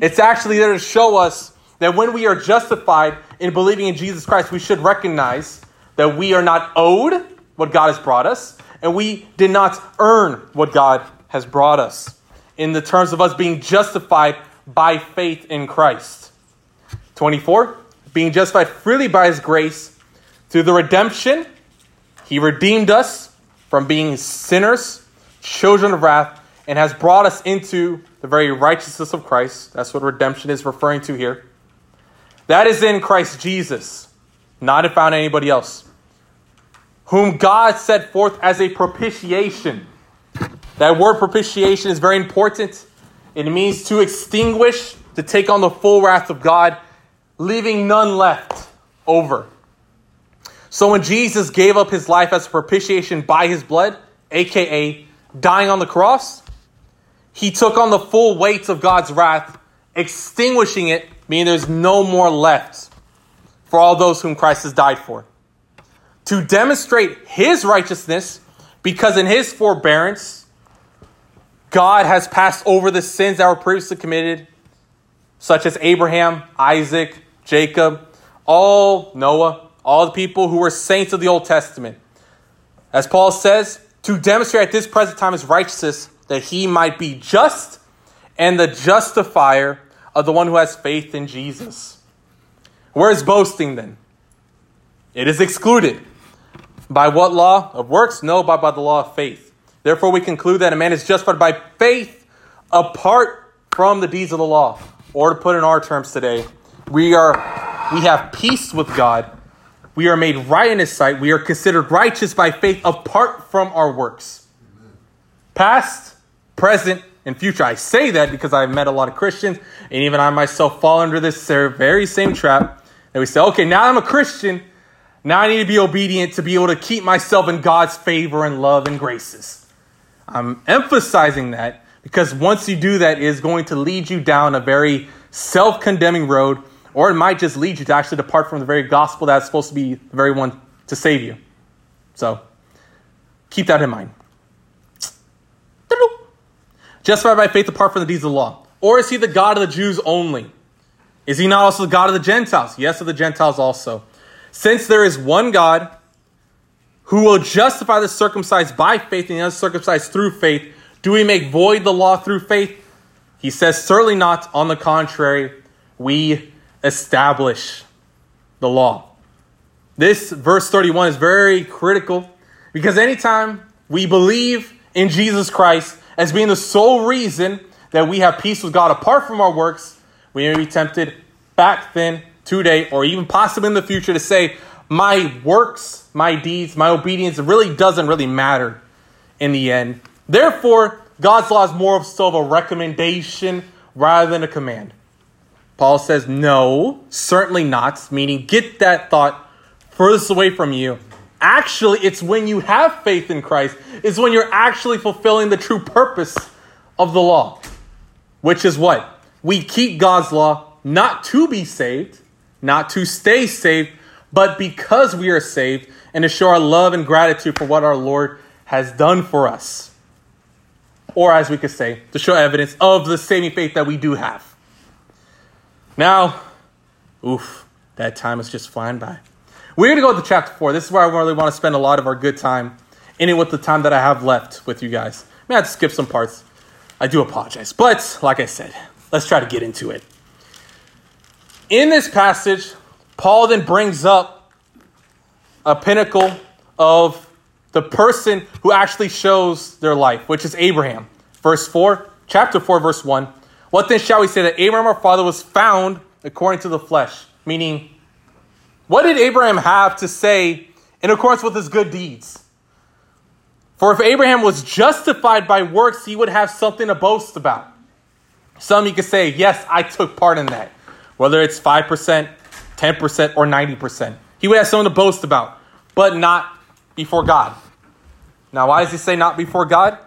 It's actually there to show us that when we are justified in believing in Jesus Christ, we should recognize that we are not owed what God has brought us, and we did not earn what God has brought us in the terms of us being justified by faith in Christ. 24, being justified freely by his grace through the redemption, he redeemed us from being sinners, children of wrath, and has brought us into the very righteousness of Christ. That's what redemption is referring to here. That is in Christ Jesus, not found anybody else. Whom God set forth as a propitiation. That word propitiation is very important. It means to extinguish, to take on the full wrath of God leaving none left over. So when Jesus gave up his life as propitiation by his blood, aka dying on the cross, he took on the full weight of God's wrath, extinguishing it, meaning there's no more left for all those whom Christ has died for. To demonstrate his righteousness, because in his forbearance, God has passed over the sins that were previously committed, such as Abraham, Isaac, Jacob, all Noah, all the people who were saints of the Old Testament. As Paul says, to demonstrate at this present time his righteousness, that he might be just and the justifier of the one who has faith in Jesus. Where is boasting then? It is excluded. By what law? Of works? No, but by the law of faith. Therefore, we conclude that a man is justified by faith apart from the deeds of the law. Or to put in our terms today, we are we have peace with God. We are made right in his sight. We are considered righteous by faith apart from our works. Past, present, and future. I say that because I've met a lot of Christians, and even I myself fall under this very same trap. And we say, okay, now I'm a Christian. Now I need to be obedient to be able to keep myself in God's favor and love and graces. I'm emphasizing that because once you do that, is going to lead you down a very self condemning road or it might just lead you to actually depart from the very gospel that's supposed to be the very one to save you. So keep that in mind. Justified by faith apart from the deeds of the law. Or is he the God of the Jews only? Is he not also the God of the Gentiles? Yes, of the Gentiles also. Since there is one God who will justify the circumcised by faith and the uncircumcised through faith, do we make void the law through faith? He says, certainly not. On the contrary, we establish the law. This verse 31 is very critical because anytime we believe in Jesus Christ as being the sole reason that we have peace with God apart from our works, we may be tempted back then today or even possibly in the future to say, my works, my deeds, my obedience really doesn't really matter in the end. Therefore, God's law is more of sort of a recommendation rather than a command. Paul says, no, certainly not, meaning get that thought furthest away from you. Actually, it's when you have faith in Christ, is when you're actually fulfilling the true purpose of the law, which is what? We keep God's law not to be saved, not to stay saved, but because we are saved and to show our love and gratitude for what our Lord has done for us. Or, as we could say, to show evidence of the saving faith that we do have. Now, oof, that time is just flying by. We're going to go to chapter 4. This is where I really want to spend a lot of our good time in it with the time that I have left with you guys. I may have to skip some parts. I do apologize. But, like I said, let's try to get into it. In this passage, Paul then brings up a pinnacle of the person who actually shows their life, which is Abraham. Verse 4, chapter 4, verse 1. What then shall we say that Abraham our father was found according to the flesh? Meaning, what did Abraham have to say in accordance with his good deeds? For if Abraham was justified by works, he would have something to boast about. Some you could say, yes, I took part in that. Whether it's 5%, 10%, or 90%. He would have something to boast about, but not before God. Now, why does he say not before God?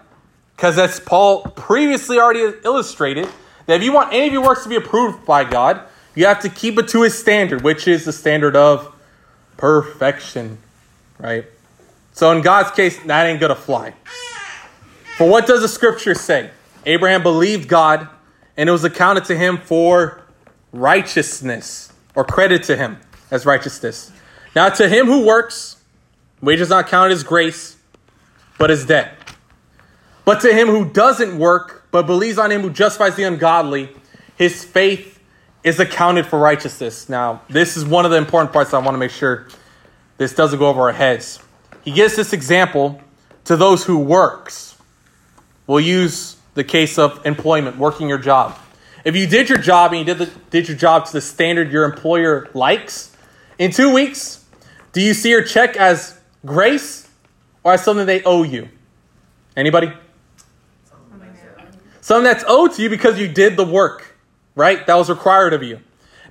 Because as Paul previously already illustrated, that if you want any of your works to be approved by God, you have to keep it to his standard, which is the standard of perfection, right? So in God's case, that ain't gonna fly. For what does the scripture say? Abraham believed God, and it was accounted to him for righteousness, or credit to him as righteousness. Now to him who works, wages not counted as grace, but as debt. But to him who doesn't work, but believes on him who justifies the ungodly, his faith is accounted for righteousness. Now, this is one of the important parts I want to make sure this doesn't go over our heads. He gives this example to those who works. We'll use the case of employment, working your job. If you did your job and you did, the, did your job to the standard your employer likes, in two weeks, do you see your check as grace or as something they owe you? Anybody? Something that's owed to you because you did the work, right? That was required of you.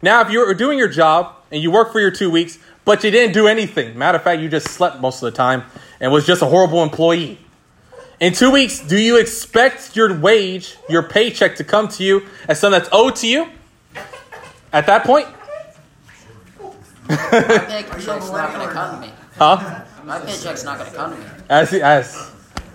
Now, if you're doing your job and you work for your two weeks, but you didn't do anything, matter of fact, you just slept most of the time and was just a horrible employee. In two weeks, do you expect your wage, your paycheck to come to you as something that's owed to you? At that point? My paycheck's not going to come to me. Huh? My paycheck's not going to come to me. As, as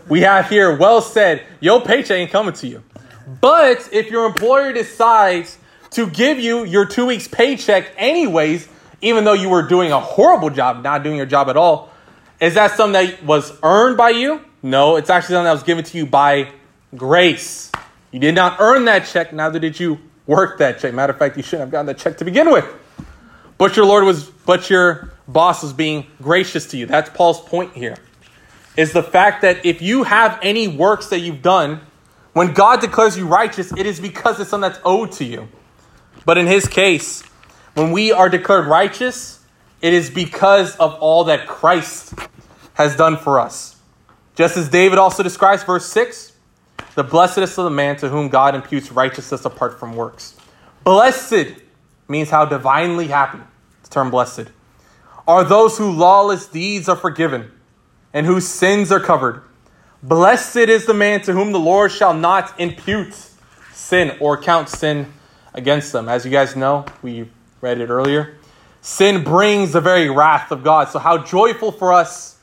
we have here well said, your paycheck ain't coming to you. But if your employer decides to give you your two weeks paycheck anyways, even though you were doing a horrible job, not doing your job at all, is that something that was earned by you? No, it's actually something that was given to you by grace. You did not earn that check, neither did you work that check. Matter of fact, you shouldn't have gotten that check to begin with. But your Lord was, but your boss was being gracious to you. That's Paul's point here is the fact that if you have any works that you've done, when God declares you righteous, it is because it's something that's owed to you. But in his case, when we are declared righteous, it is because of all that Christ has done for us. Just as David also describes, verse 6 the blessedness of the man to whom God imputes righteousness apart from works. Blessed means how divinely happy, the term blessed, are those whose lawless deeds are forgiven and whose sins are covered. Blessed is the man to whom the Lord shall not impute sin or count sin against them. As you guys know, we read it earlier. Sin brings the very wrath of God. So, how joyful for us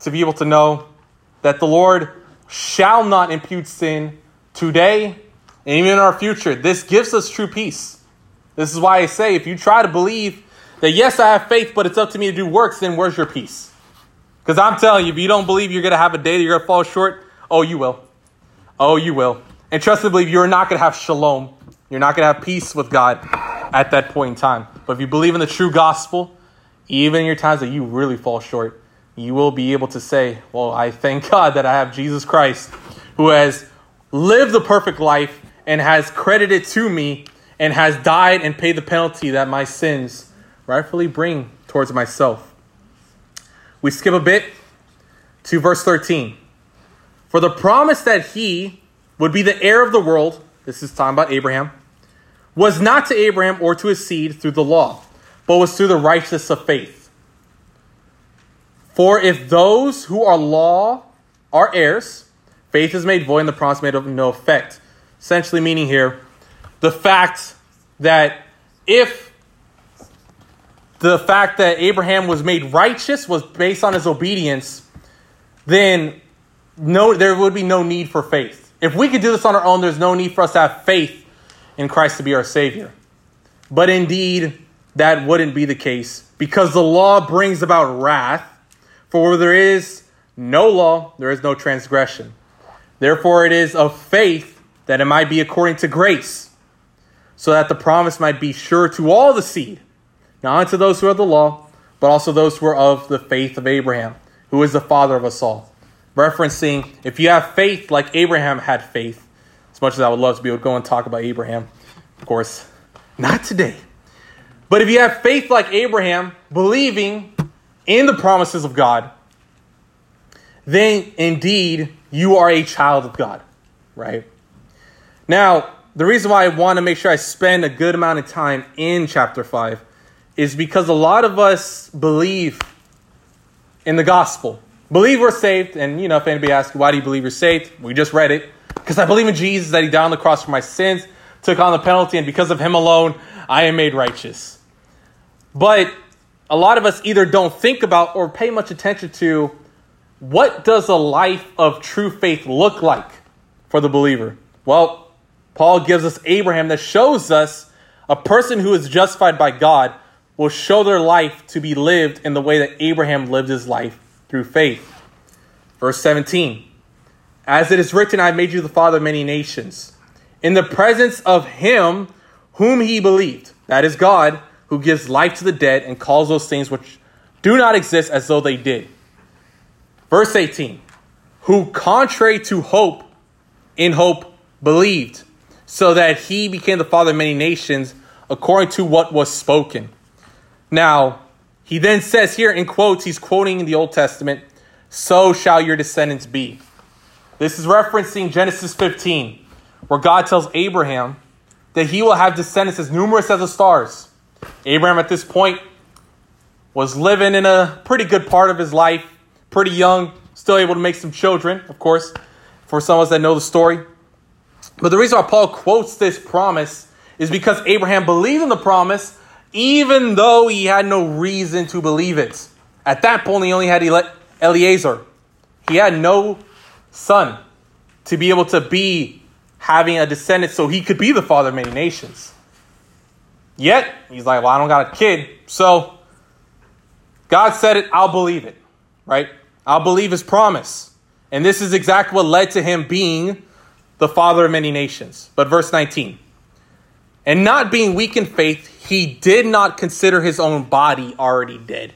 to be able to know that the Lord shall not impute sin today and even in our future. This gives us true peace. This is why I say if you try to believe that, yes, I have faith, but it's up to me to do works, then where's your peace? Because I'm telling you, if you don't believe you're going to have a day that you're going to fall short, oh, you will. Oh, you will. And trust me, believe you're not going to have shalom. You're not going to have peace with God at that point in time. But if you believe in the true gospel, even in your times that you really fall short, you will be able to say, Well, I thank God that I have Jesus Christ who has lived the perfect life and has credited to me and has died and paid the penalty that my sins rightfully bring towards myself. We skip a bit to verse 13. For the promise that he would be the heir of the world, this is talking about Abraham, was not to Abraham or to his seed through the law, but was through the righteousness of faith. For if those who are law are heirs, faith is made void and the promise made of no effect. Essentially, meaning here the fact that if the fact that Abraham was made righteous was based on his obedience, then no, there would be no need for faith. If we could do this on our own, there's no need for us to have faith in Christ to be our Savior. But indeed, that wouldn't be the case because the law brings about wrath. For where there is no law, there is no transgression. Therefore, it is of faith that it might be according to grace, so that the promise might be sure to all the seed, not unto those who are the law, but also those who are of the faith of Abraham, who is the father of us all. Referencing, if you have faith like Abraham had faith, as much as I would love to be able to go and talk about Abraham, of course, not today. But if you have faith like Abraham, believing in the promises of God, then indeed you are a child of God, right? Now, the reason why I want to make sure I spend a good amount of time in chapter 5 is because a lot of us believe in the gospel. Believe we're saved, and you know, if anybody asks, why do you believe you're saved? We just read it. Because I believe in Jesus, that he died on the cross for my sins, took on the penalty, and because of him alone, I am made righteous. But a lot of us either don't think about or pay much attention to what does a life of true faith look like for the believer? Well, Paul gives us Abraham that shows us a person who is justified by God will show their life to be lived in the way that Abraham lived his life through faith. Verse 17 As it is written, I made you the father of many nations, in the presence of him whom he believed, that is God, who gives life to the dead and calls those things which do not exist as though they did. Verse 18 Who, contrary to hope, in hope believed, so that he became the father of many nations according to what was spoken. Now, he then says here in quotes, he's quoting in the Old Testament, so shall your descendants be. This is referencing Genesis 15, where God tells Abraham that he will have descendants as numerous as the stars. Abraham at this point was living in a pretty good part of his life, pretty young, still able to make some children, of course, for some of us that know the story. But the reason why Paul quotes this promise is because Abraham believed in the promise, even though he had no reason to believe it. At that point, he only had Eliezer. He had no son to be able to be having a descendant so he could be the father of many nations. Yet, he's like, well, I don't got a kid. So, God said it, I'll believe it, right? I'll believe his promise. And this is exactly what led to him being the father of many nations. But verse 19. And not being weak in faith, he did not consider his own body already dead.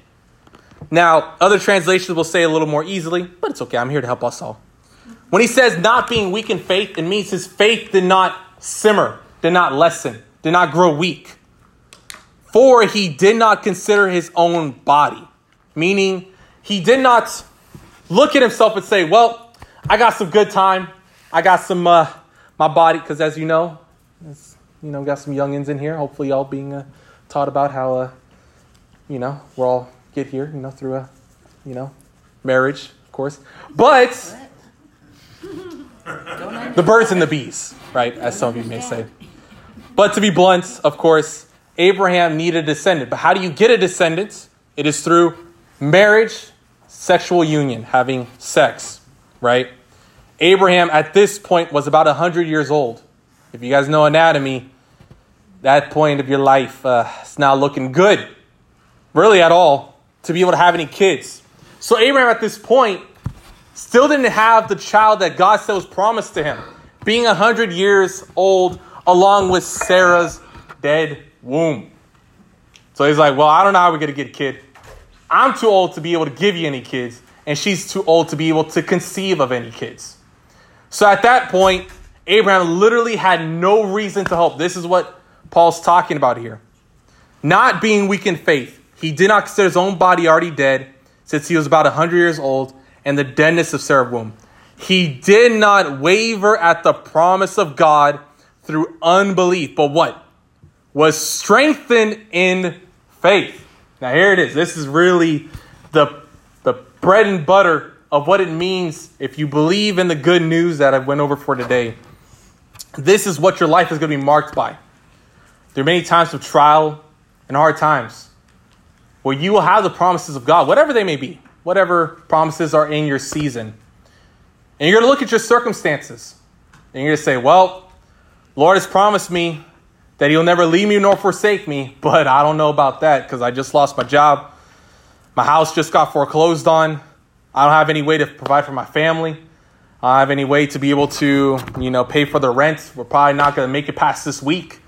Now, other translations will say a little more easily, but it's okay. I'm here to help us all. When he says not being weak in faith, it means his faith did not simmer, did not lessen, did not grow weak. For he did not consider his own body, meaning he did not look at himself and say, Well, I got some good time. I got some, uh, my body, because as you know, you know, got some youngins in here. Hopefully, y'all being uh, taught about how, uh, you know, we're all get here, you know, through a, you know, marriage, of course. But the birds and the bees, right, as some of you may say. But to be blunt, of course, Abraham needed a descendant. But how do you get a descendant? It is through marriage, sexual union, having sex, right? Abraham at this point was about 100 years old. If you guys know anatomy, that point of your life uh, is now looking good, really at all, to be able to have any kids. So Abraham at this point still didn't have the child that God said was promised to him, being 100 years old along with Sarah's dead womb. So he's like, Well, I don't know how we're going to get a kid. I'm too old to be able to give you any kids, and she's too old to be able to conceive of any kids. So at that point, Abraham literally had no reason to hope. This is what Paul's talking about here. Not being weak in faith. He did not consider his own body already dead since he was about 100 years old and the deadness of Sarah's womb. He did not waver at the promise of God through unbelief, but what? Was strengthened in faith. Now here it is. This is really the, the bread and butter of what it means if you believe in the good news that I went over for today. This is what your life is going to be marked by. There are many times of trial and hard times where you will have the promises of God, whatever they may be, whatever promises are in your season. And you're going to look at your circumstances and you're going to say, Well, Lord has promised me that He'll never leave me nor forsake me, but I don't know about that because I just lost my job. My house just got foreclosed on. I don't have any way to provide for my family. I have any way to be able to, you know, pay for the rent. We're probably not going to make it past this week.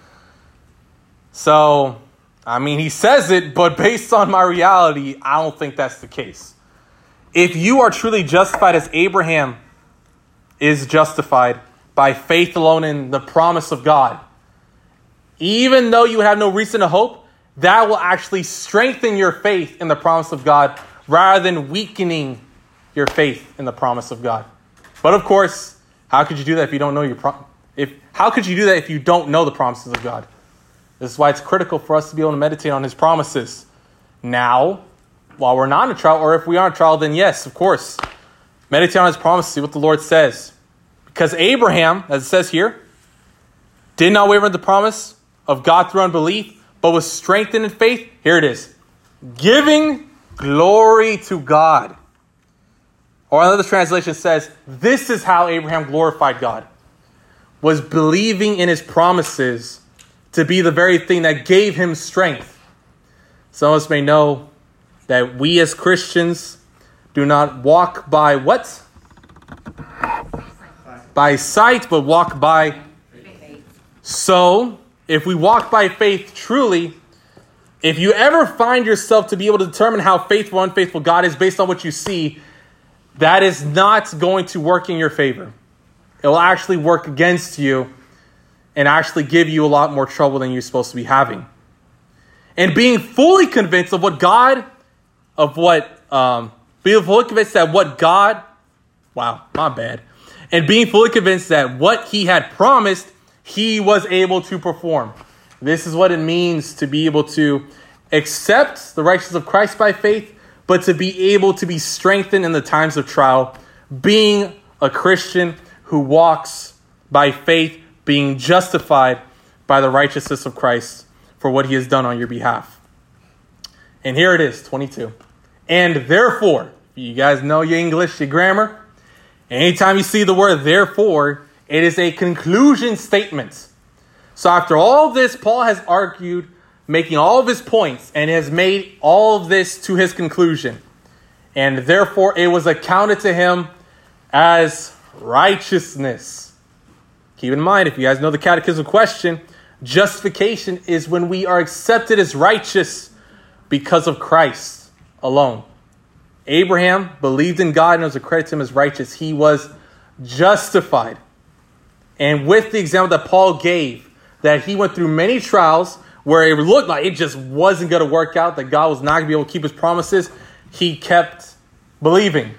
So, I mean, he says it, but based on my reality, I don't think that's the case. If you are truly justified as Abraham is justified by faith alone in the promise of God, even though you have no reason to hope, that will actually strengthen your faith in the promise of God rather than weakening your faith in the promise of God. But of course, how could you do that if you don't know your pro- if how could you do that if you don't know the promises of God? This is why it's critical for us to be able to meditate on his promises. Now, while we're not in a trial, or if we are in a trial, then yes, of course. Meditate on his promises, see what the Lord says. Because Abraham, as it says here, did not waver in the promise of God through unbelief, but was strengthened in faith. Here it is giving glory to God. Or another translation says, This is how Abraham glorified God, was believing in his promises to be the very thing that gave him strength. Some of us may know that we as Christians do not walk by what? By sight, but walk by. Faith. So, if we walk by faith truly, if you ever find yourself to be able to determine how faithful unfaithful God is based on what you see, that is not going to work in your favor. It will actually work against you and actually give you a lot more trouble than you're supposed to be having. And being fully convinced of what God, of what, um, being fully convinced that what God, wow, my bad, and being fully convinced that what He had promised, He was able to perform. This is what it means to be able to accept the righteousness of Christ by faith, but to be able to be strengthened in the times of trial, being a Christian who walks by faith being justified by the righteousness of Christ for what he has done on your behalf. And here it is, 22. And therefore, you guys know your English, your grammar. Anytime you see the word therefore, it is a conclusion statement. So after all this, Paul has argued, making all of his points, and has made all of this to his conclusion. And therefore, it was accounted to him as righteousness. Keep in mind, if you guys know the catechism question, justification is when we are accepted as righteous because of Christ alone. Abraham believed in God and was accredited to him as righteous. He was justified. And with the example that Paul gave, that he went through many trials where it looked like it just wasn't going to work out, that God was not going to be able to keep his promises, he kept believing.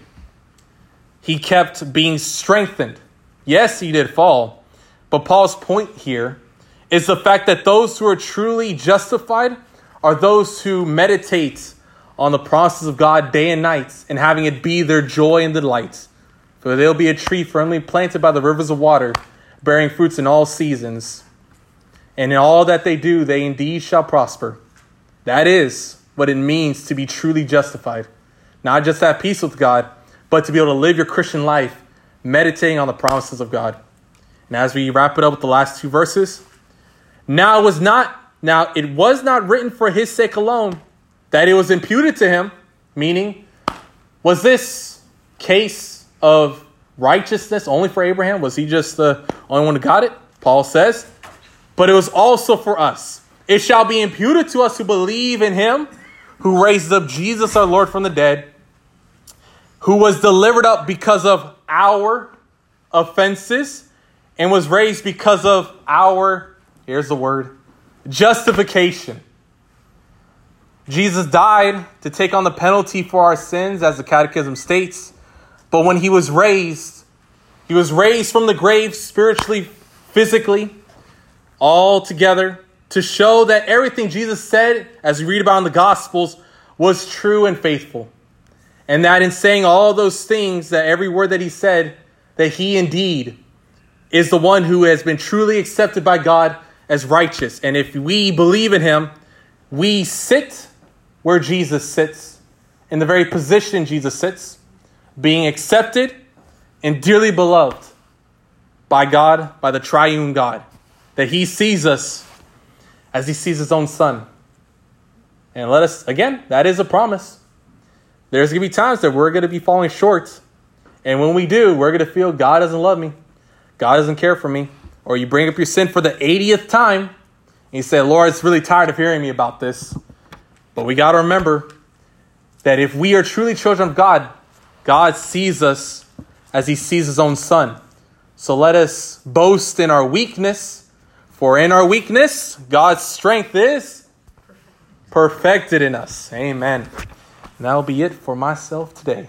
He kept being strengthened. Yes, he did fall, but Paul's point here is the fact that those who are truly justified are those who meditate on the promises of God day and night and having it be their joy and delight. For they'll be a tree firmly planted by the rivers of water, bearing fruits in all seasons. And in all that they do, they indeed shall prosper. That is what it means to be truly justified. Not just have peace with God, but to be able to live your Christian life meditating on the promises of God. And as we wrap it up with the last two verses, now it was not now it was not written for his sake alone that it was imputed to him, meaning was this case of righteousness only for Abraham? Was he just the only one who got it? Paul says, but it was also for us. It shall be imputed to us who believe in him who raised up Jesus our Lord from the dead, who was delivered up because of our offenses and was raised because of our, here's the word, justification. Jesus died to take on the penalty for our sins, as the Catechism states. But when he was raised, he was raised from the grave spiritually, physically, all together to show that everything Jesus said, as we read about in the Gospels, was true and faithful. And that in saying all those things, that every word that he said, that he indeed is the one who has been truly accepted by God as righteous. And if we believe in him, we sit where Jesus sits, in the very position Jesus sits, being accepted and dearly beloved by God, by the triune God, that he sees us as he sees his own son. And let us, again, that is a promise. There's going to be times that we're going to be falling short. And when we do, we're going to feel God doesn't love me. God doesn't care for me. Or you bring up your sin for the 80th time. And you say, Lord, it's really tired of hearing me about this. But we got to remember that if we are truly children of God, God sees us as he sees his own son. So let us boast in our weakness, for in our weakness, God's strength is perfected in us. Amen. And that'll be it for myself today.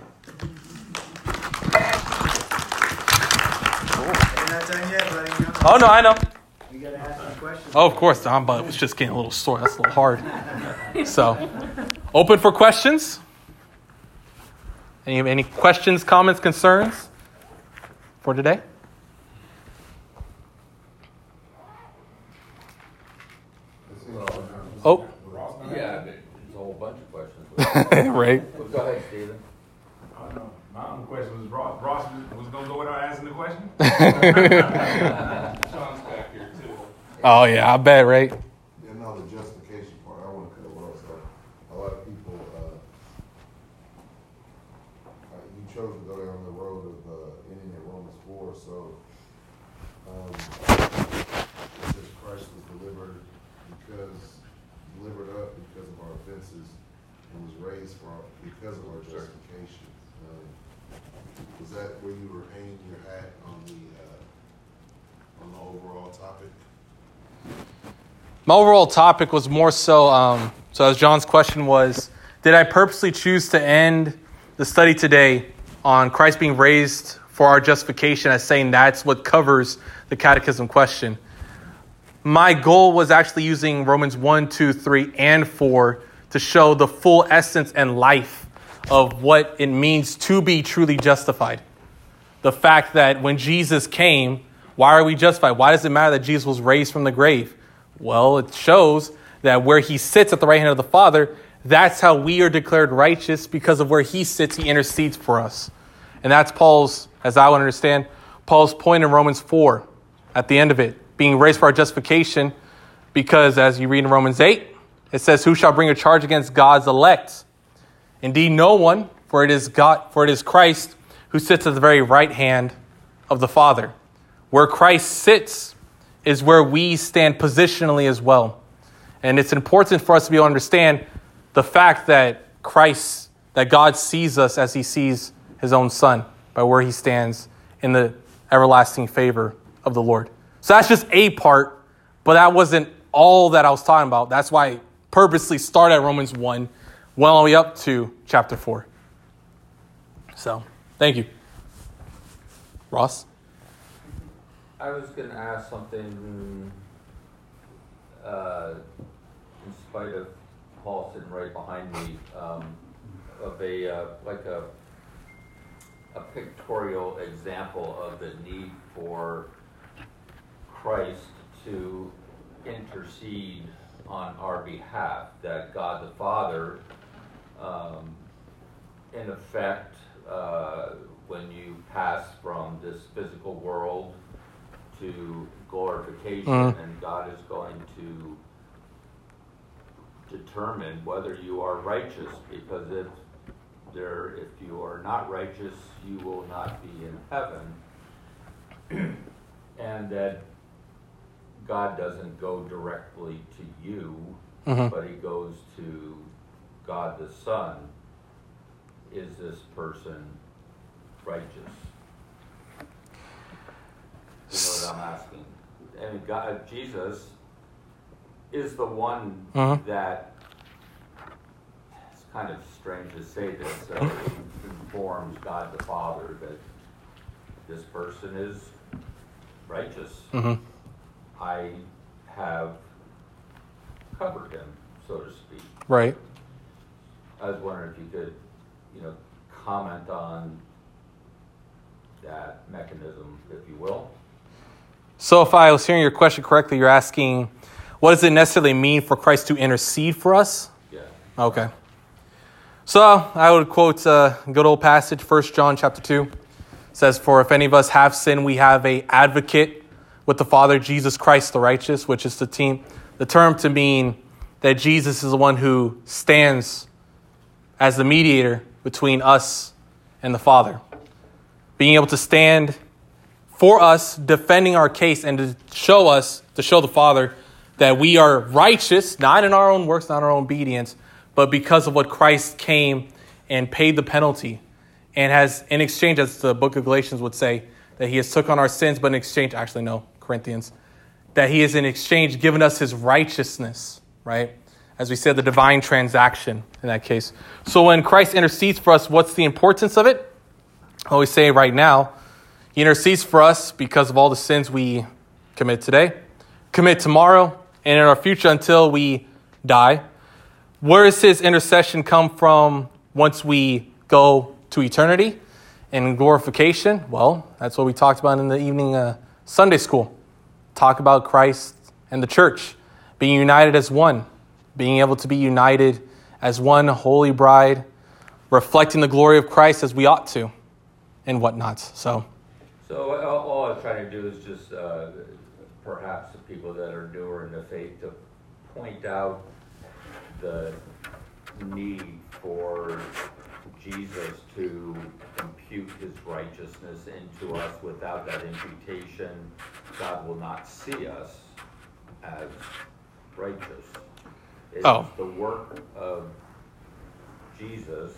Oh, no, I know. You gotta ask some questions. Oh, of course, Don, but it was just getting a little sore. That's a little hard. So, open for questions. Any, any questions, comments, concerns for today? Oh, Yeah, but it's a whole bunch of questions. right. Well, Go ahead, Stephen. I know. My own question was Ross. Ross was, was gonna go without asking the question. Sean's back here too. Oh, yeah, I bet, right? Yeah, no, the justification part, I wanna cut what else off. A lot of people, uh, uh, you chose to go down the road of, uh, ending in Romans four, so, um, it says Christ was delivered because, delivered up because of our offenses and was raised for, our- because of our justification. Um, Was that where you were hanging your hat on the, uh, on the overall topic? My overall topic was more so, um, so as John's question was, did I purposely choose to end the study today on Christ being raised for our justification as saying that's what covers the catechism question? My goal was actually using Romans 1, 2, 3, and 4 to show the full essence and life of what it means to be truly justified. The fact that when Jesus came, why are we justified? Why does it matter that Jesus was raised from the grave? Well, it shows that where he sits at the right hand of the Father, that's how we are declared righteous because of where he sits, he intercedes for us. And that's Paul's, as I would understand, Paul's point in Romans 4 at the end of it, being raised for our justification, because as you read in Romans 8, it says, Who shall bring a charge against God's elect? Indeed, no one, for it is God, for it is Christ who sits at the very right hand of the Father. Where Christ sits is where we stand positionally as well. And it's important for us to be able to understand the fact that Christ, that God sees us as he sees his own son by where he stands in the everlasting favor of the Lord. So that's just a part, but that wasn't all that I was talking about. That's why I purposely started at Romans 1, well, all the way up to chapter 4. So, thank you. Ross? I was gonna ask something, uh, in spite of Paul sitting right behind me, um, of a, uh, like a, a pictorial example of the need for Christ to intercede on our behalf, that God the Father, um, in effect, uh, when you pass from this physical world to glorification, Mhm. and God is going to determine whether you are righteous, because if there, if you are not righteous, you will not be in heaven. and that God doesn't go directly to you, Mhm. but he goes to God the Son. Is this person righteous? What I'm asking? And God, Jesus is the one Mhm. that it's kind of strange to say this, uh, informs God the Father that this person is righteous. hmm I have covered him, so to speak. Right. I was wondering if you could, you know, comment on that mechanism, if you will. So, if I was hearing your question correctly, you're asking, what does it necessarily mean for Christ to intercede for us? Yeah. Okay. So I would quote a good old passage, 1 John chapter 2. It says, For if any of us have sinned, we have a advocate with the Father, Jesus Christ the righteous, which is the team the term to mean that Jesus is the one who stands as the mediator between us and the Father. Being able to stand for us, defending our case, and to show us, to show the Father that we are righteous, not in our own works, not our own obedience, but because of what Christ came and paid the penalty, and has, in exchange, as the book of Galatians would say, that he has took on our sins, but in exchange, actually, no, Corinthians, that he has in exchange given us his righteousness, right? As we said, the divine transaction in that case. So when Christ intercedes for us, what's the importance of it? I always say right now, he intercedes for us because of all the sins we commit today, commit tomorrow, and in our future until we die. Where does his intercession come from once we go to eternity and glorification? Well, that's what we talked about in the evening uh, Sunday school. Talk about Christ and the church being united as one, being able to be united as one holy bride, reflecting the glory of Christ as we ought to, and whatnot. So, So all, all I was trying to do is just, uh, perhaps the people that are newer in the faith, to point out the need for Jesus to impute his righteousness into us. Without that imputation, God will not see us as righteous. It's Oh. the work of Jesus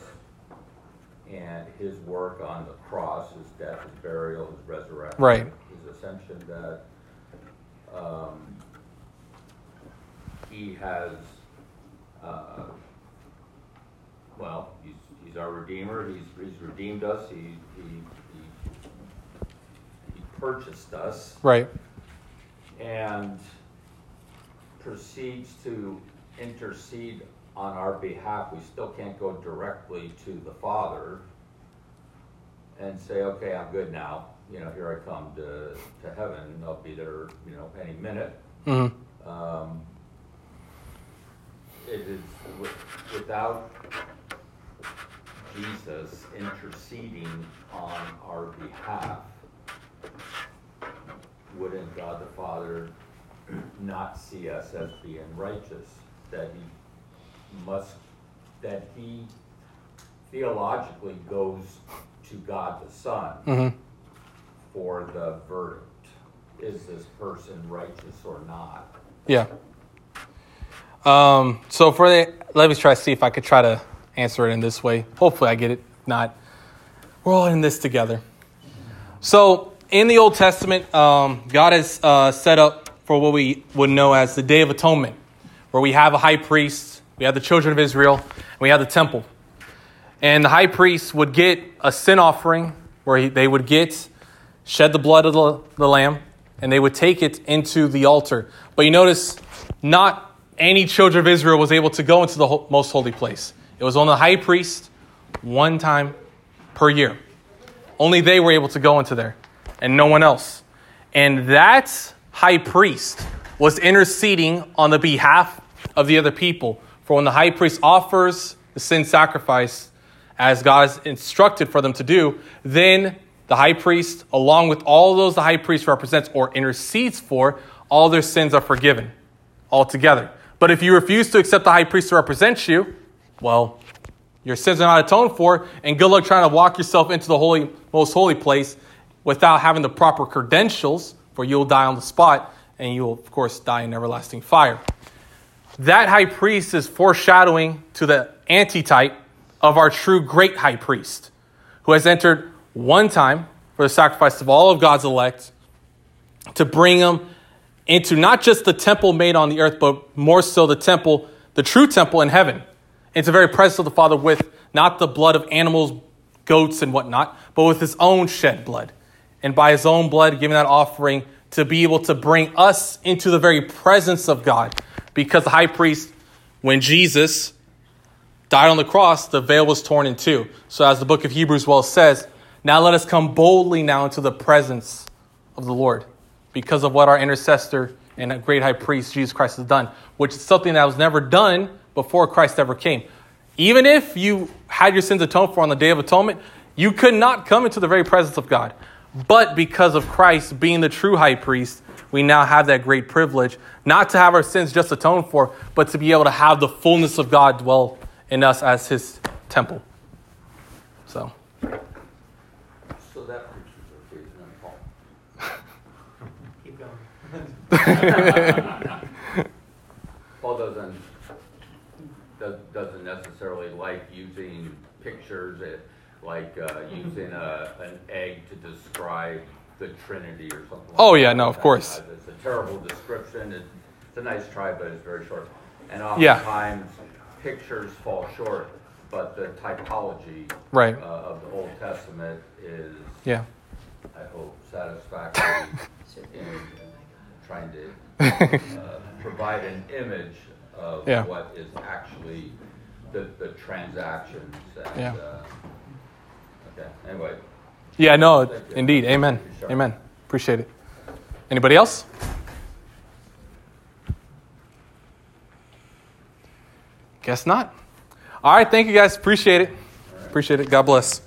and his work on the cross, his death, his burial, his resurrection, Right. his ascension, that um, he has, uh, well, he's, he's our redeemer. He's, he's redeemed us. He, he, he, he purchased us right. and proceeds to intercede on our behalf, we still can't go directly to the Father and say, okay, I'm good now. You know, here I come to, to heaven. I'll be there, you know, any minute. hmm Um, it is wi- without Jesus interceding on our behalf, wouldn't God the Father not see us as being righteous? That he must, that he theologically goes to God the Son hmm for the verdict. Is this person righteous or not? Yeah. Um, so for the, let me try to see if I could try to answer it in this way. Hopefully I get it. If Not. We're all in this together. So in the Old Testament, um, God has uh, set up for what we would know as the Day of Atonement, where we have a high priest, we had the children of Israel, and we had the temple. And the high priest would get a sin offering where he, they would get, shed the blood of the, the lamb, and they would take it into the altar. But you notice, not any children of Israel was able to go into the ho- most holy place. It was only the high priest one time per year. Only they were able to go into there, and no one else. And that high priest was interceding on the behalf of the other people. For when the high priest offers the sin sacrifice, as God has instructed for them to do, then the high priest, along with all those the high priest represents or intercedes for, all their sins are forgiven altogether. But if you refuse to accept the high priest to represent you, well, your sins are not atoned for, and good luck trying to walk yourself into the holy, most holy place without having the proper credentials, for you'll die on the spot, and you'll, of course, die in everlasting fire. That high priest is foreshadowing to the antitype of our true great high priest, who has entered one time for the sacrifice of all of God's elect to bring them into not just the temple made on the earth, but more so the temple, the true temple in heaven, into the very presence of the Father with not the blood of animals, goats, and whatnot, but with his own shed blood. And by his own blood, giving that offering to be able to bring us into the very presence of God. Because the high priest, when Jesus died on the cross, the veil was torn in two. So, as the book of Hebrews well says, now let us come boldly now into the presence of the Lord because of what our intercessor and great high priest, Jesus Christ, has done, which is something that was never done before Christ ever came. Even if you had your sins atoned for on the Day of Atonement, you could not come into the very presence of God. But because of Christ being the true high priest, we now have that great privilege, not to have our sins just atoned for, but to be able to have the fullness of God dwell in us as his temple. So. So that preaches our faith in Paul. Keep going. Paul doesn't, does- doesn't necessarily like using pictures, eh, like uh, using a, an egg to describe the Trinity or something. like Oh, yeah, that. no, of course. It's a terrible description, It- it's a nice try, but it's very short. And Yeah. oftentimes, pictures fall short, but the typology Right. uh, of the Old Testament is, Yeah. I hope, satisfactory in trying to uh, provide an image of Yeah. what is actually the, the transactions. And, Yeah. uh, okay, anyway. Yeah, no, indeed. Amen. Amen. Appreciate it. Anybody else? Guess not. All right. Thank you guys. Appreciate it. Appreciate it. God bless.